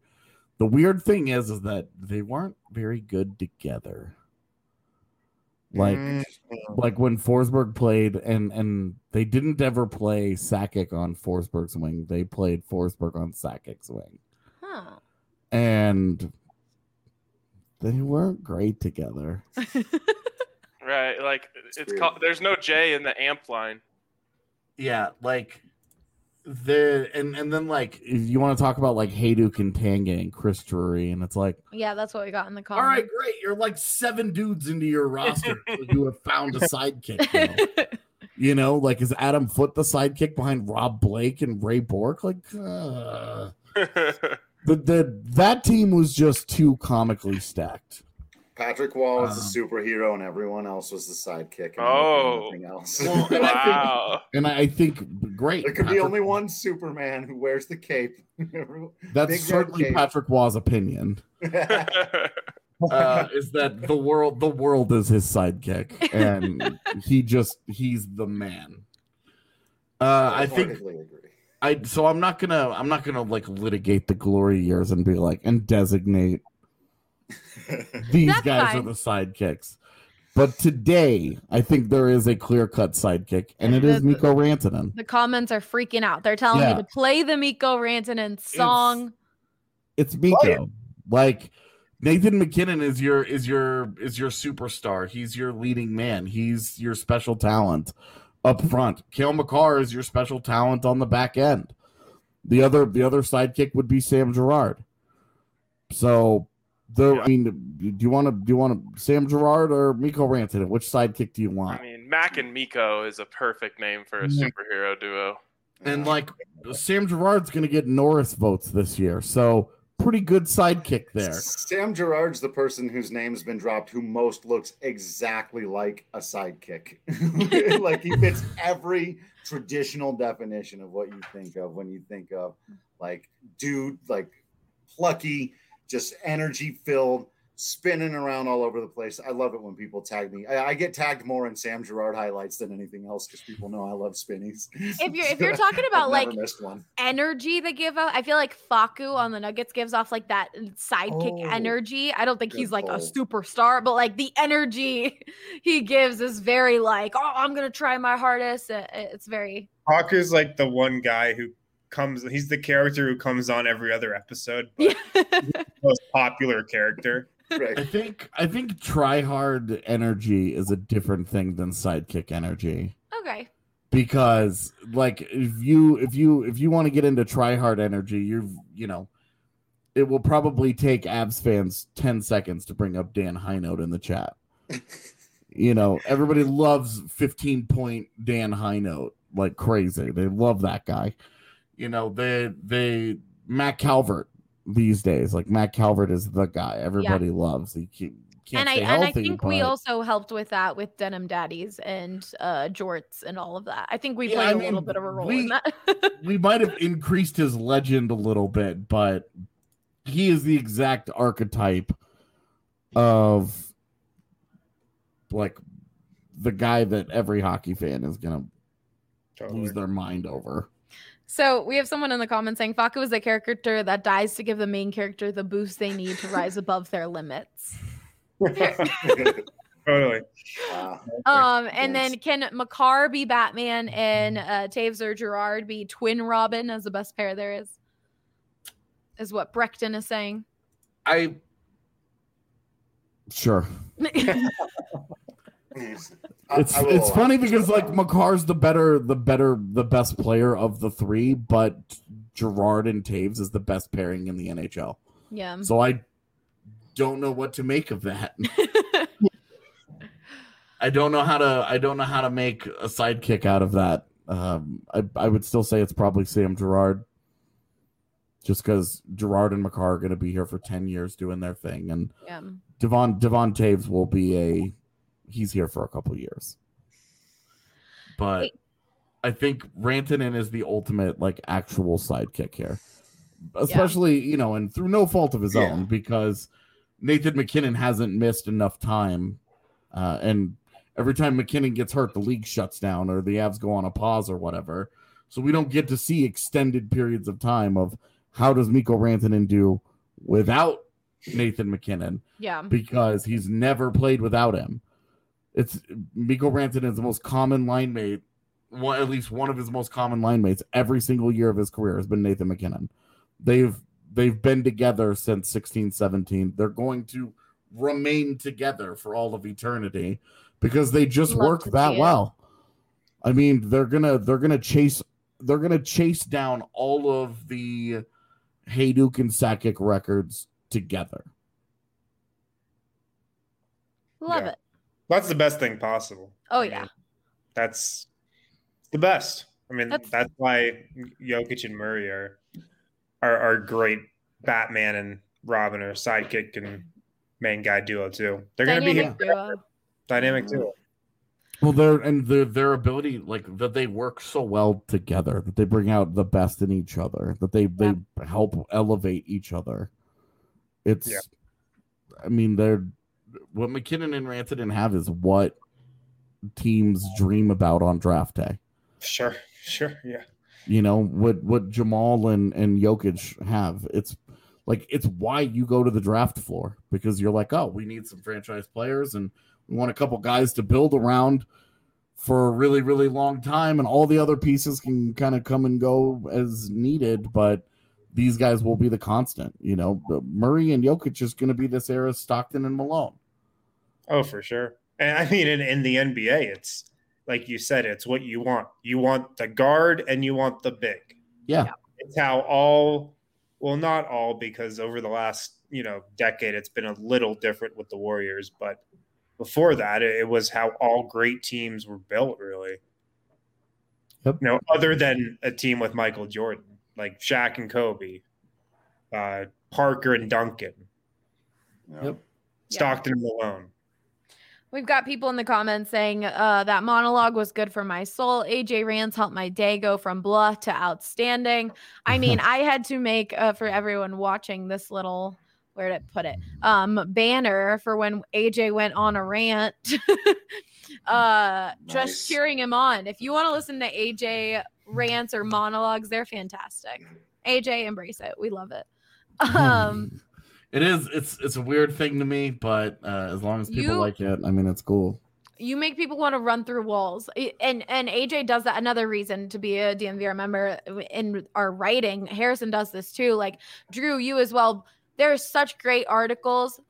Speaker 7: The weird thing is, is that they weren't very good together. Like,
Speaker 8: Mm.
Speaker 7: like when Forsberg played, and and they didn't ever play Sakic on Forsberg's wing. They played Forsberg on Sakic's wing,
Speaker 1: Huh.
Speaker 7: and they weren't great together.
Speaker 5: Right, like it's
Speaker 6: weird.
Speaker 5: called. There's no J in the amp line.
Speaker 7: Yeah, like the and and then like if you want to talk about like Hejduk and Tanguay and Chris Drury, and it's like,
Speaker 1: Yeah, that's what we got in the
Speaker 7: all
Speaker 1: comments.
Speaker 7: right, great, you're like seven dudes into your roster, so you have found a sidekick. now. You know, like is Adam Foote the sidekick behind Rob Blake and Ray Bourque? Like, uh, the the that team was just too comically stacked.
Speaker 6: Patrick Roy was
Speaker 7: Um,
Speaker 6: the superhero, and everyone else was the sidekick. And
Speaker 5: Oh.
Speaker 6: nothing else.
Speaker 7: Well, and I think-
Speaker 5: wow.
Speaker 7: And I, I think great.
Speaker 6: there could be
Speaker 7: Patrick-
Speaker 6: only one Superman who wears the cape.
Speaker 7: That's
Speaker 6: big
Speaker 7: certainly
Speaker 6: cape.
Speaker 7: Patrick Roy's opinion. uh, is that the world the world is his sidekick and he just he's the man uh i think
Speaker 6: wholeheartedly agree.
Speaker 7: I so i'm not gonna i'm not gonna like litigate the glory years and be like and designate these
Speaker 1: That's
Speaker 7: guys
Speaker 1: fine.
Speaker 7: are the sidekicks but today i think there is a clear-cut sidekick and it is
Speaker 1: The- the-
Speaker 7: Mikko Rantanen.
Speaker 1: The comments are freaking out. They're telling
Speaker 7: Yeah.
Speaker 1: me to play the Mikko Rantanen song.
Speaker 7: it's Mikko. Like Nathan MacKinnon is your is your is your superstar. He's your leading man. He's your special talent up front. Cale Makar is your special talent on the back end. The other the other sidekick would be Sam Girard. So the I mean, do you want to do you want to Sam Girard or Mikko Rantanen? Which sidekick do you want?
Speaker 5: I mean, Mac and Mikko is a perfect name for a
Speaker 7: Yeah.
Speaker 5: superhero duo.
Speaker 7: And like Sam Girard's going to get Norris votes this year, so pretty good sidekick there.
Speaker 6: Sam Girard's the person whose name's been dropped who most looks exactly like a sidekick. like he fits every traditional definition of what you think of when you think of like dude, like plucky, just energy filled, spinning around all over the place. I love it when people tag me. I, I get tagged more in Sam Girard highlights than anything else because people know I love spinnies.
Speaker 1: If you're if you're talking about like
Speaker 6: one.
Speaker 1: energy they give out, I feel like Facu on the Nuggets gives off like that sidekick
Speaker 6: Oh,
Speaker 1: energy. I don't think he's
Speaker 6: good
Speaker 1: like a superstar, but like the energy he gives is very like, oh, I'm gonna try my hardest. It- It's very
Speaker 8: Hawker's like the one guy who comes. He's the character who comes on every other episode, but
Speaker 1: yeah.
Speaker 8: most popular character.
Speaker 6: Right.
Speaker 7: I think I think try hard energy is a different thing than sidekick energy
Speaker 1: okay.
Speaker 7: because like if you if you if you want to get into try hard energy, you're you know it will probably take Abs fans 10 seconds to bring up Dan Hinote in the chat. you know, everybody loves 15 point Dan Hinote like crazy. They love that guy. You know, they they Matt Calvert these days, like Matt Calvert is the guy everybody loves. He can't, can't
Speaker 1: and I
Speaker 7: stay
Speaker 1: and I
Speaker 7: healthy,
Speaker 1: think we also helped with that with denim daddies and uh jorts and all of that. I think we
Speaker 7: Yeah,
Speaker 1: played a little bit of a role
Speaker 7: we-
Speaker 1: in that.
Speaker 7: we might have increased his legend a little bit, but he is the exact archetype of like the guy that every hockey fan is gonna
Speaker 8: Totally.
Speaker 7: lose their mind over.
Speaker 1: So we have someone in the comments saying Facu is a character that dies to give the main character the boost they need to rise above their limits.
Speaker 8: Totally.
Speaker 6: Wow.
Speaker 1: Um, and
Speaker 6: Yes.
Speaker 1: then can Makar be Batman and uh, Toews or Girard be twin Robin as the best pair there is? Is what Breckton is saying.
Speaker 7: I sure.
Speaker 6: I-
Speaker 7: It's
Speaker 6: I will
Speaker 7: it's funny because like Makar's the better the better the best player of the three, but Girard and Toews is the best pairing in the NHL.
Speaker 1: yeah.
Speaker 7: So I don't know what to make of that. I don't know how to I don't know how to make a sidekick out of that. Um, I I would still say it's probably Sam Girard, just because Girard and Makar are going to be here for ten years doing their thing, and
Speaker 1: yeah.
Speaker 7: Devon Devon Toews will be a he's here for a couple years. But
Speaker 1: Wait.
Speaker 7: I think Rantanen is the ultimate like actual sidekick here. Especially, you know, and through no fault of his
Speaker 6: Yeah.
Speaker 7: own, because Nathan MacKinnon hasn't missed enough time Uh, and every time MacKinnon gets hurt, the league shuts down or the Avs go on a pause or whatever. So we don't get to see extended periods of time of how does Mikko Rantanen do without Nathan MacKinnon
Speaker 1: Yeah.
Speaker 7: because he's never played without him. It's Mikko Rantanen is the most common line mate, one, at least one of his most common line mates every single year of his career has been Nathan MacKinnon. They've they've been together since 16 17. They're going to remain together for all of eternity because they just
Speaker 1: Love
Speaker 7: work that well. I mean, they're gonna they're gonna chase they're gonna chase down all of the Hejduk and Sakic records together.
Speaker 1: Love
Speaker 8: Yeah.
Speaker 1: it.
Speaker 8: That's the best thing possible.
Speaker 1: Oh
Speaker 8: I
Speaker 1: yeah.
Speaker 8: mean, that's the best. I mean,
Speaker 1: That's-
Speaker 8: that's, why Jokic and Murray are, are are great Batman and Robin are sidekick and main guy duo too. They're gonna be
Speaker 1: Dynamic
Speaker 8: here,
Speaker 1: duo.
Speaker 8: dynamic duo. Mm-hmm.
Speaker 7: Well, their and their their ability, like that, they work so well together that they bring out the best in each other. That they they help elevate each other. It's,
Speaker 8: Yeah.
Speaker 7: I mean, they're what MacKinnon and Ranta didn't have is what teams dream about on draft day.
Speaker 8: Sure, sure, yeah.
Speaker 7: You know what what Jamal and and Jokic have. It's like it's why you go to the draft floor because you're like, oh, we need some franchise players and we want a couple guys to build around for a really really long time, and all the other pieces can kind of come and go as needed, but. These guys will be the constant, you know. But Murray and Jokic is going to be this era Stockton and Malone.
Speaker 8: Oh, for sure. And I mean, in, in the NBA, it's like you said, it's what you want. You want the guard and you want the big.
Speaker 7: Yeah.
Speaker 8: It's how all, well, not all, because over the last, you know, decade, it's been a little different with the Warriors. But before that, it, it was how all great teams were built, really.
Speaker 7: Yep.
Speaker 8: You know, other than a team with Michael Jordan, like Shaq and Kobe, uh, Parker and Duncan,
Speaker 7: Yep.
Speaker 8: Stockton and Malone.
Speaker 1: We've got people in the comments saying uh, that monologue was good for my soul. AJ Rance helped my day go from blah to outstanding. I mean, I had to make uh, for everyone watching this little where did I put it um banner for when AJ went on a rant. uh,
Speaker 6: Nice.
Speaker 1: just cheering him on. If you want to listen to AJ rants or monologues, they're fantastic. AJ, embrace it. We love it. Um,
Speaker 7: it is. It's it's a weird thing to me, but uh, as long as people
Speaker 1: You-
Speaker 7: like it, I mean, it's cool.
Speaker 1: you make people want to run through walls and and aj does that another reason to be a dnvr member in our writing harrison does this too like drew you as well there's such great articles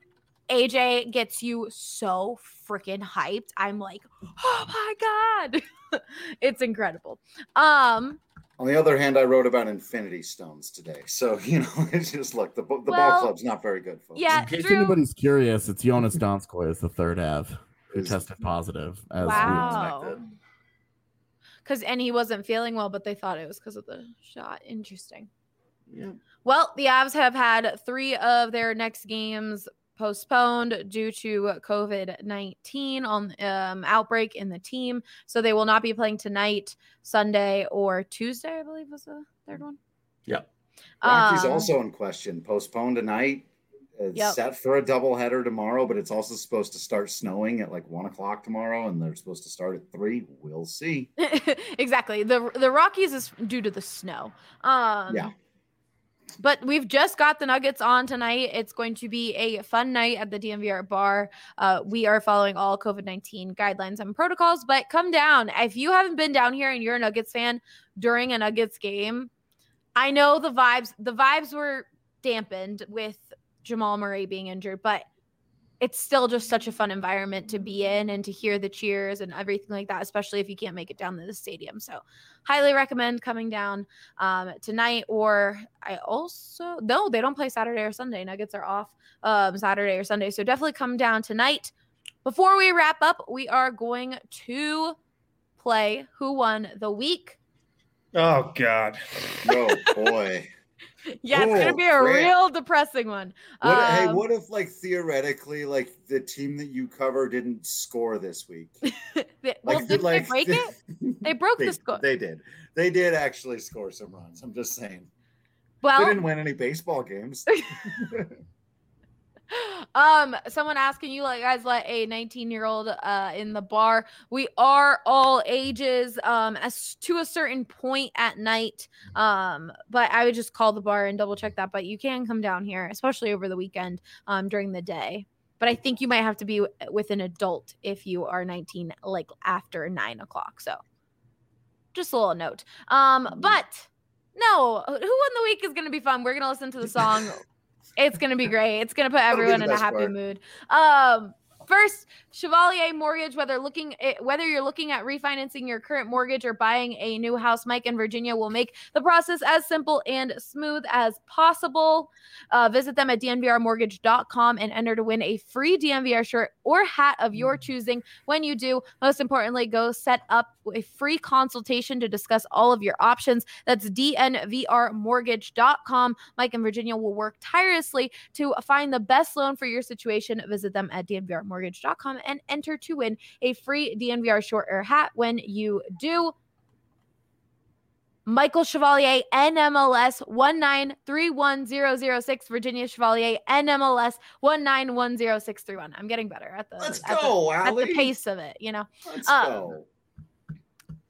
Speaker 1: aj gets you so freaking hyped i'm like oh my god it's incredible um
Speaker 6: On the other hand, I wrote about Infinity Stones today, so you know, it's just look the the
Speaker 1: Well,
Speaker 6: ball club's not very good, folks.
Speaker 1: yeah
Speaker 7: In case
Speaker 1: Drew,
Speaker 7: anybody's curious, it's Joonas Donskoi is the third Av who
Speaker 6: Is-
Speaker 7: tested positive as we
Speaker 1: wow
Speaker 7: expected.
Speaker 1: because and he wasn't feeling well but they thought it was because of the shot interesting
Speaker 7: Yeah.
Speaker 1: Well, the Avs have had three of their next games postponed due to COVID 19 on um, outbreak in the team. So they will not be playing tonight, Sunday, or Tuesday, I believe was the third one.
Speaker 7: Yeah.
Speaker 6: Rocky's
Speaker 1: Um,
Speaker 6: also in question. Postponed tonight. It's
Speaker 1: Yep.
Speaker 6: set for a doubleheader tomorrow, but it's also supposed to start snowing at like one o'clock tomorrow, and they're supposed to start at three. We'll see.
Speaker 1: exactly. The the Rockies is due to the snow. Um
Speaker 6: Yeah.
Speaker 1: But we've just got the Nuggets on tonight. It's going to be a fun night at the DNVR bar. Uh, we are following all COVID 19 guidelines and protocols, but come down. If you haven't been down here and you're a Nuggets fan during a Nuggets game, I know the vibes, the vibes were dampened with Jamal Murray being injured, but it's still just such a fun environment to be in and to hear the cheers and everything like that, especially if you can't make it down to the stadium. So, highly recommend coming down um, tonight. Or I also no, they don't play Saturday or Sunday. Nuggets are off um, Saturday or Sunday, so definitely come down tonight. Before we wrap up, we are going to play Who Won the Week.
Speaker 8: Oh God.
Speaker 6: Oh boy.
Speaker 1: Yeah, it's
Speaker 6: Oh,
Speaker 1: gonna be a
Speaker 6: crap.
Speaker 1: real depressing one.
Speaker 6: What, hey,
Speaker 1: Um,
Speaker 6: what if like theoretically, like the team that you cover didn't score this week?
Speaker 1: they- well,
Speaker 6: Like,
Speaker 1: did
Speaker 6: like-
Speaker 1: they break it? They broke
Speaker 6: they,
Speaker 1: the score.
Speaker 6: They did. They did actually score some runs. I'm just saying.
Speaker 1: well,
Speaker 6: they didn't win any baseball games.
Speaker 1: Um, someone asking you, like, guys, let a 19 year old uh in the bar. We are all ages, um, as to a certain point at night. Um, but I would just call the bar and double check that. But you can come down here, especially over the weekend, um, during the day. But I think you might have to be w- with an adult if you are 19, like after nine o'clock. So just a little note. Um, but no, who won the week is going to be fun. We're going to listen to the song. it's going to be great. It's going to put everyone in a happy
Speaker 6: part.
Speaker 1: mood. Um, first, Chevalier Mortgage. Whether looking at, whether you're looking at refinancing your current mortgage or buying a new house, Mike and Virginia will make the process as simple and smooth as possible. Uh, visit them at dnvrmortgage.com and enter to win a free DNVR shirt or hat of your choosing. When you do, most importantly, go set up a free consultation to discuss all of your options. That's dnvrmortgage.com. Mike and Virginia will work tirelessly to find the best loan for your situation. Visit them at dnvrmortgage.com and enter to win a free DNVR short or hat when you do. Michael Chevalier, NMLS 1931006. Virginia Chevalier, NMLS 1910631. I'm getting better at the,
Speaker 6: Let's
Speaker 1: at the- at the pace of it, you know.
Speaker 6: Let's
Speaker 1: Um,
Speaker 6: go.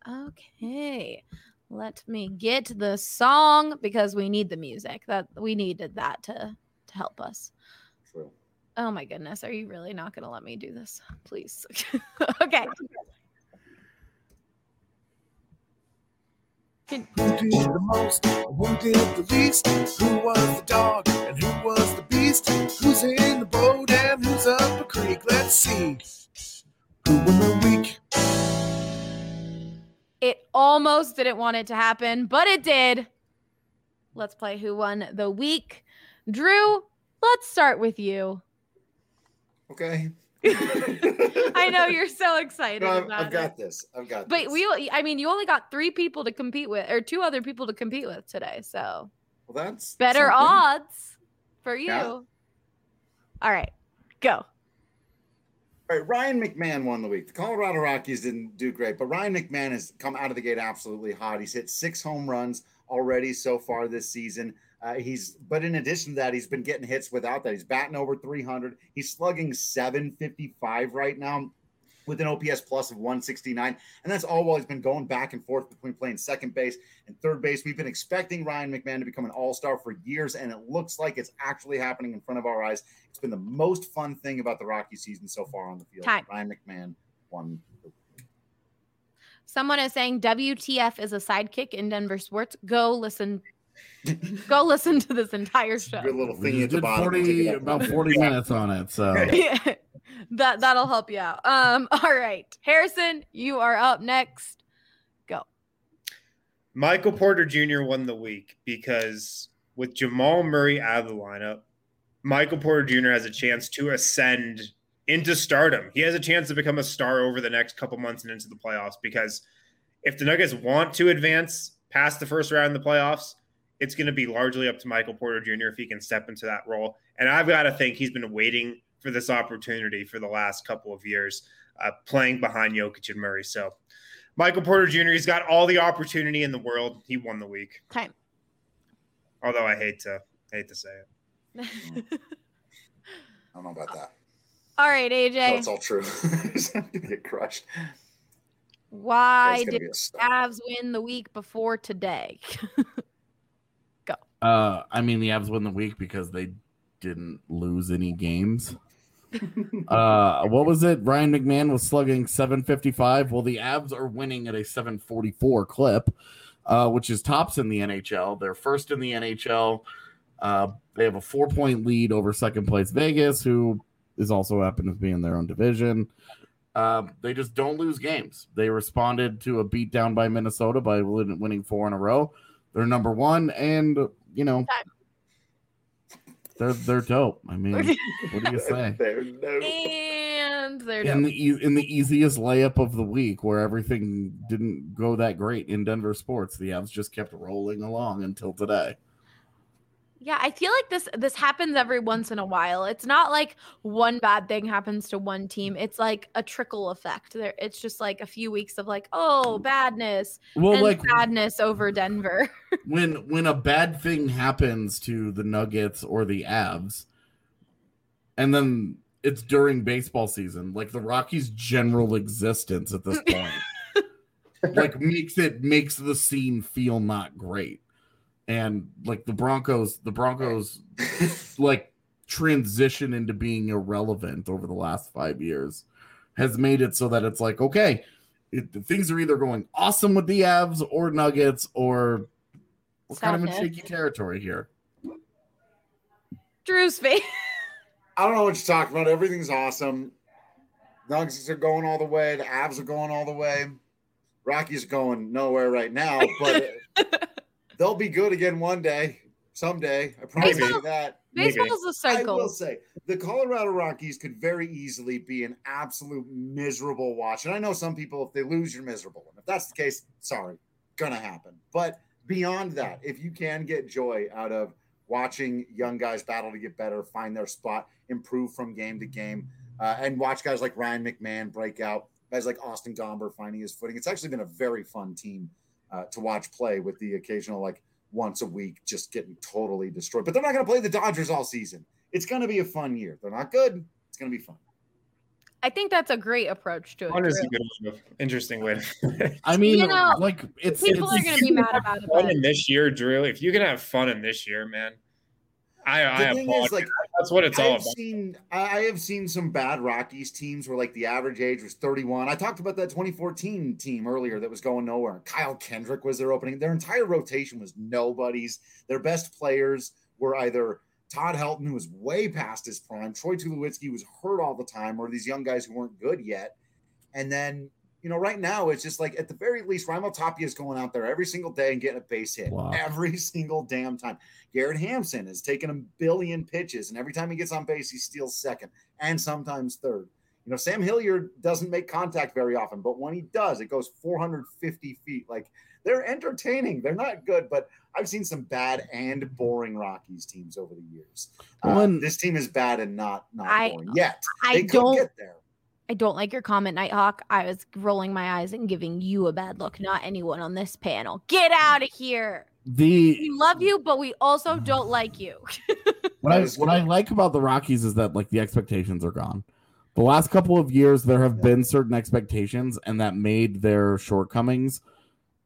Speaker 1: Okay. Let me get the song because we need the music. That we needed that to to help us.
Speaker 6: True.
Speaker 1: Oh my goodness, are you really not going to let me do this? Please. okay.
Speaker 2: Who did the most? Who did the least? Who was the dog and who was the beast? Who's in the boat and who's up a creek? Let's see. Who won the week?
Speaker 1: It almost didn't want it to happen, but it did. Let's play who won the week. Drew, let's start with you.
Speaker 6: Okay.
Speaker 1: I know you're so excited
Speaker 6: No, I've,
Speaker 1: about
Speaker 6: I've got this. I've got this.
Speaker 1: But
Speaker 6: this.
Speaker 1: we, I mean, you only got three people to compete with, or two other people to compete with today. So
Speaker 6: Well, that's
Speaker 1: better
Speaker 6: something.
Speaker 1: odds for you.
Speaker 6: Yeah.
Speaker 1: All right, go.
Speaker 6: Right, Ryan McMahon won the week. The Colorado Rockies didn't do great, but Ryan McMahon has come out of the gate absolutely hot. He's hit six home runs already so far this season. Uh, he's, but in addition to that, he's been getting hits without that. He's batting over 300. He's slugging 755 right now with an OPS plus of 169. And that's all while he's been going back and forth between playing second base and third base. We've been expecting Ryan McMahon to become an all star for years, and it looks like it's actually happening in front of our eyes. It's been the most fun thing about the Rocky season so far on the field.
Speaker 1: Time.
Speaker 6: Ryan McMahon won.
Speaker 1: Someone is saying WTF is a sidekick in Denver sports. Go listen. go listen to this entire show.
Speaker 6: Good little
Speaker 7: We
Speaker 6: thingy
Speaker 7: just
Speaker 6: at the
Speaker 7: did
Speaker 6: bottom.
Speaker 7: 40,
Speaker 6: Take it up.
Speaker 7: about 40 minutes on it. So
Speaker 1: that that'll help you out. Um, all right, Harrison, you are up next. Go.
Speaker 8: Michael Porter Jr. won the week because with Jamal Murray out of the lineup, Michael Porter Jr. has a chance to ascend into stardom. He has a chance to become a star over the next couple months and into the playoffs because if the Nuggets want to advance past the first round in the playoffs, it's going to be largely up to Michael Porter Jr. if he can step into that role. And I've got to think he's been waiting for this opportunity for the last couple of years, uh, playing behind Jokic and Murray. So Michael Porter Jr. He's got all the opportunity in the world. He won the week.
Speaker 1: Okay.
Speaker 8: Although I hate to hate to say it.
Speaker 6: I don't know about that.
Speaker 1: all right,
Speaker 6: No,
Speaker 1: AJ.
Speaker 6: it's all true. He's gonna get crushed.
Speaker 1: Why did
Speaker 6: be a.
Speaker 1: Avs win the week before today?
Speaker 7: uh, I mean, the Avs win the week because they didn't lose any games. uh, what was it? Ryan McMahon was slugging 755. Well, the Avs are winning at a 744 clip, uh, which is tops in the NHL. They're first in the NHL. Uh, they have a four point lead over second place Vegas, who is also happen to be in their own division. Uh, they just don't lose games. They responded to a beatdown by Minnesota by winning four in a row. They're number one, and you know they're they're dope. I mean, what do you say?
Speaker 6: There, no.
Speaker 1: and they're
Speaker 7: In the e- in the easiest layup of the week, where everything didn't go that great in Denver sports, the Avs just kept rolling along until today.
Speaker 1: Yeah, I feel like this this happens every once in a while. It's not like one bad thing happens to one team. It's like a trickle effect. There, it's just like a few weeks of like, oh, badness,
Speaker 7: Well,
Speaker 1: and
Speaker 7: like
Speaker 1: sadness over Denver.
Speaker 7: when when a bad thing happens to the Nuggets or the Avs, and then it's during baseball season. Like the Rockies' general existence at this point, like makes it makes the scene feel not great. And like the Broncos, the Broncos, like transition into being irrelevant over the last five years has made it so that it's like okay, it, things are either going awesome with the Avs or Nuggets, or we're kind of in
Speaker 9: Sadness.
Speaker 7: shaky territory here.
Speaker 9: Drew's face.
Speaker 6: I don't know what you're talking about. Everything's awesome. Nuggets are going all the way. The Avs are going all the way. Rockies going nowhere right now, but they'll be good again one day, someday. I promise you that.
Speaker 9: Baseball's a
Speaker 6: I
Speaker 9: cycle.
Speaker 6: I will say the Colorado Rockies could very easily be an absolute miserable watch. And I know some people, if they lose, you're miserable. And if that's the case, sorry, gonna happen. But beyond that, if you can get joy out of watching young guys battle to get better, find their spot, improve from game to game, uh, and watch guys like Ryan McMahon break out, guys like Austin Gomber finding his footing, it's actually been a very fun team uh, to watch play with the occasional like once a week just getting totally destroyed. But they're not going to play the Dodgers all season. It's going to be a fun year. They're not good. It's going to be fun.
Speaker 9: I think that's a great approach to it.
Speaker 8: Fun is
Speaker 9: Drew.
Speaker 8: a good interesting way.
Speaker 7: I mean,
Speaker 9: You know,
Speaker 7: like it's
Speaker 9: People
Speaker 7: it's,
Speaker 9: are going to be mad about it.
Speaker 8: fun in this year, Drew. If you can have fun in this year, man, I I
Speaker 6: The thing
Speaker 8: apologize.
Speaker 6: is, like,
Speaker 8: That's what it's all
Speaker 6: I've
Speaker 8: about.
Speaker 6: seen I I have seen some bad Rockies teams where like the average age was 31. I talked about that 2014 team earlier that was going nowhere. Kyle Kendrick was their opening. Their entire rotation was nobodies. Their best players were either Todd Helton, who was way past his prime, Troy Tulowitzki was hurt all the time, or these young guys who weren't good yet. And then, you know, right now it's just like at the very least, Raimel Tapia is going out there every single day and getting a base hit
Speaker 7: Wow.
Speaker 6: every single damn time. Garrett Hampson is taking a billion pitches, and every time he gets on base, he steals second and sometimes third. You know, Sam Hilliard doesn't make contact very often, but when he does, it goes 450 feet. Like they're entertaining. They're not good, but I've seen some bad and boring Rockies teams over the years. Uh,
Speaker 7: Well, and-
Speaker 6: this team is bad and not not
Speaker 9: I-
Speaker 6: boring yet.
Speaker 9: I
Speaker 6: they could
Speaker 9: don't.
Speaker 6: get there.
Speaker 9: I don't like your comment, Nighthawk. I was rolling my eyes and giving you a bad look, not anyone on this panel. Get out of here.
Speaker 7: the
Speaker 9: We love you, but we also don't like you.
Speaker 7: what I what I like about the Rockies is that like the expectations are gone. The last couple of years, there have been certain expectations, and that made their shortcomings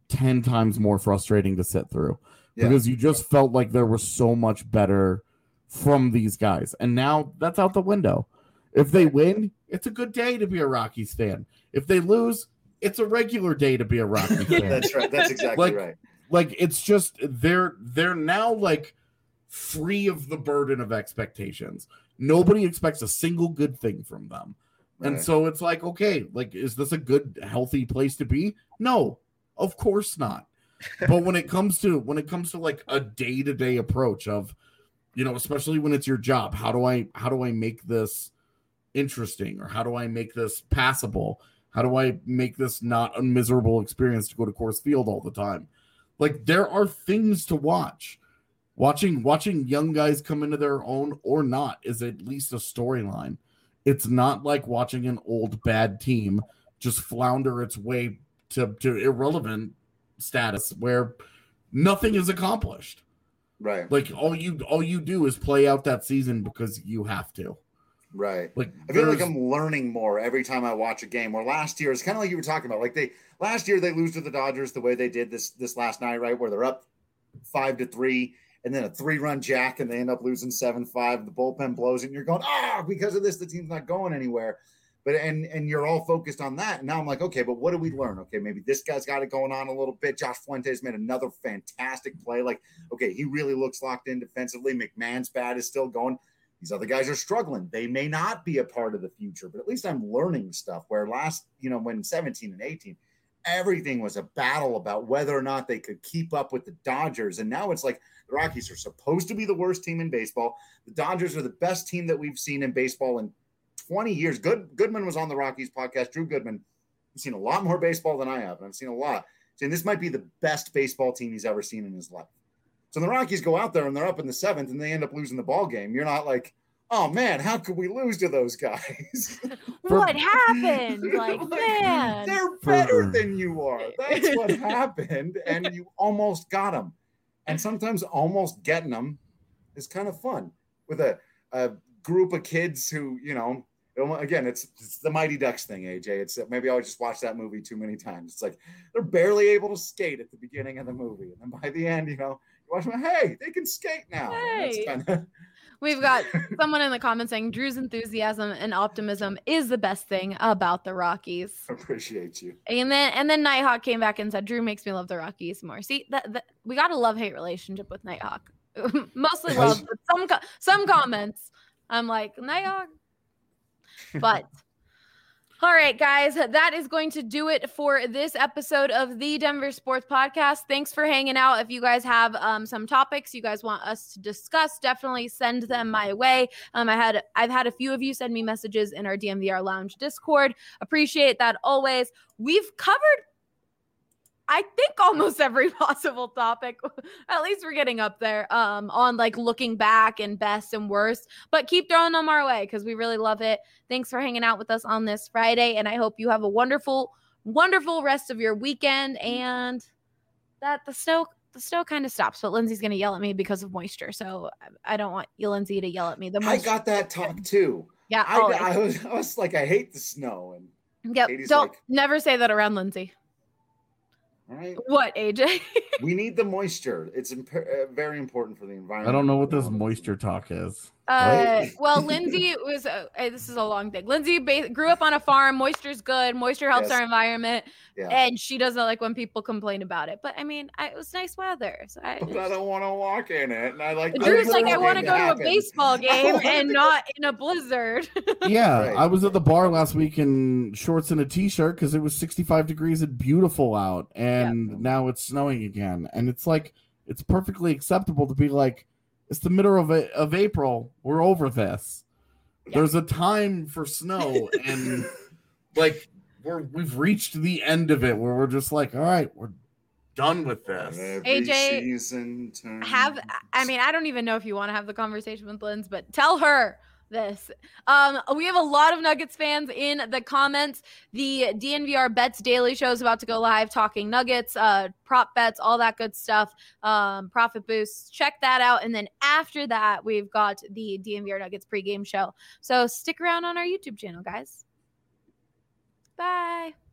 Speaker 7: ten times more frustrating to sit through
Speaker 6: Yeah.
Speaker 7: because you just felt like there was so much better from these guys, and now that's out the window. If they win, it's a good day to be a Rockies fan. If they lose, it's a regular day to be a Rockies fan
Speaker 6: That's right. That's exactly
Speaker 7: Like,
Speaker 6: right.
Speaker 7: like it's just they're they're now like free of the burden of expectations nobody expects a single good thing from them and so it's like okay like is this a good healthy place to be no of course not but when it comes to when it comes to like a day-to-day approach of you know especially when it's your job how do i how do i make this interesting or how do i make this passable? How do i make this not a miserable experience to go to Coors Field all the time? Like there are things to watch. Watching watching young guys come into their own or not is at least a storyline. It's not like watching an old bad team just flounder its way to, to irrelevant status where nothing is accomplished.
Speaker 6: Right.
Speaker 7: like all you all you do is play out that season because you have to
Speaker 6: Right.
Speaker 7: like
Speaker 6: I feel like I'm learning more every time I watch a game. Where last year it's kind of like you were talking about. Like they last year they lose to the Dodgers the way they did this this last night, right? Where they're up five to three, and then a three run jack, and they end up losing seven five. The bullpen blows, it, and you're going, ah, because of this, the team's not going anywhere. But and and you're all focused on that. And now I'm like, okay, but what do we learn? Okay, maybe this guy's got it going on a little bit. Josh Fuentes made another fantastic play. Like, okay, he really looks locked in defensively. McMahon's bat is still going these other guys are struggling. They may not be a part of the future, but at least I'm learning stuff. Where last, you know, when 17 and 18, everything was a battle about whether or not they could keep up with the Dodgers. And now it's like the Rockies are supposed to be the worst team in baseball. The Dodgers are the best team that we've seen in baseball in 20 years. Good Goodman was on the Rockies podcast. Drew Goodman. I've seen a lot more baseball than I have. and I've seen a lot. And this might be the best baseball team he's ever seen in his life. So the Rockies go out there and they're up in the seventh and they end up losing the ball game. You're not like, oh man, how could we lose to those guys?
Speaker 9: what happened? Like, man.
Speaker 6: They're better than you are. That's what happened. And you almost got them. And sometimes almost getting them is kind of fun with a, a group of kids who you know again it's, it's the mighty ducks thing aj it's maybe i just watched that movie too many times it's like they're barely able to skate at the beginning of the movie and then by the end you know you watch them hey they can skate now
Speaker 1: Hey.
Speaker 6: kinda-
Speaker 1: We've got someone in the comments saying Drew's enthusiasm and optimism is the best thing about the Rockies.
Speaker 6: appreciate you
Speaker 1: And then and then Nighthawk came back and said Drew makes me love the Rockies more. See that, that we got a love hate relationship with Nighthawk. Mostly love, but some some comments I'm like Nighthawk. But all right, guys, that is going to do it for this episode of the Denver Sports Podcast. Thanks for hanging out. If you guys have um, some topics you guys want us to discuss, definitely send them my way. Um, I had I've had a few of you send me messages in our DNVR Lounge Discord. Appreciate that always. We've covered, I think, almost every possible topic. At least we're getting up there um, on like looking back and best and worst. But keep throwing them our way because we really love it. Thanks for hanging out with us on this Friday, and I hope you have a wonderful, wonderful rest of your weekend. And that the snow. The snow kind of stops, but Lindsay's going to yell at me because of moisture. So I- don't want you, Lindsay, to yell at me. The
Speaker 6: i got that talk too
Speaker 1: yeah,
Speaker 6: I. I, was, I was like i hate the snow and
Speaker 1: Yep. Don't
Speaker 6: like-
Speaker 1: never say that around Lindsay.
Speaker 6: All right
Speaker 1: What, AJ?
Speaker 6: we need the moisture it's imp- uh, very important for the environment
Speaker 7: I don't know what this moisture talk is.
Speaker 1: Uh,
Speaker 6: Right.
Speaker 1: well, Lindsay was. Uh, this is a long thing. Lindsay ba- grew up on a farm. Moisture's good. Moisture helps
Speaker 6: Yes.
Speaker 1: our environment,
Speaker 6: yeah
Speaker 1: and she doesn't like when people complain about it. But I mean, I, it was nice weather. So I,
Speaker 6: but i don't want to walk in it and i like
Speaker 1: Drew's like, I want to go to a baseball game and not in a blizzard.
Speaker 7: Yeah,
Speaker 6: Right.
Speaker 7: I was at the bar last week in shorts and a t-shirt because it was 65 degrees and beautiful out, and now it's snowing again. And it's like it's perfectly acceptable to be like, it's the middle of a, of April. We're over this. There's a time for snow, and like we're we've reached the end of it where we're just like, all right, we're done with this.
Speaker 6: Every
Speaker 1: AJ,
Speaker 6: season turns.
Speaker 1: have I mean, I don't even know if you want to have the conversation with Linz, but tell her this. Um, we have a lot of Nuggets fans in the comments. The DNVR Bets Daily Show is about to go live, talking Nuggets, uh, prop bets, all that good stuff, um, profit boosts. Check that out. And then after that, we've got the DNVR Nuggets pregame show. So stick around on our YouTube channel, guys. Bye.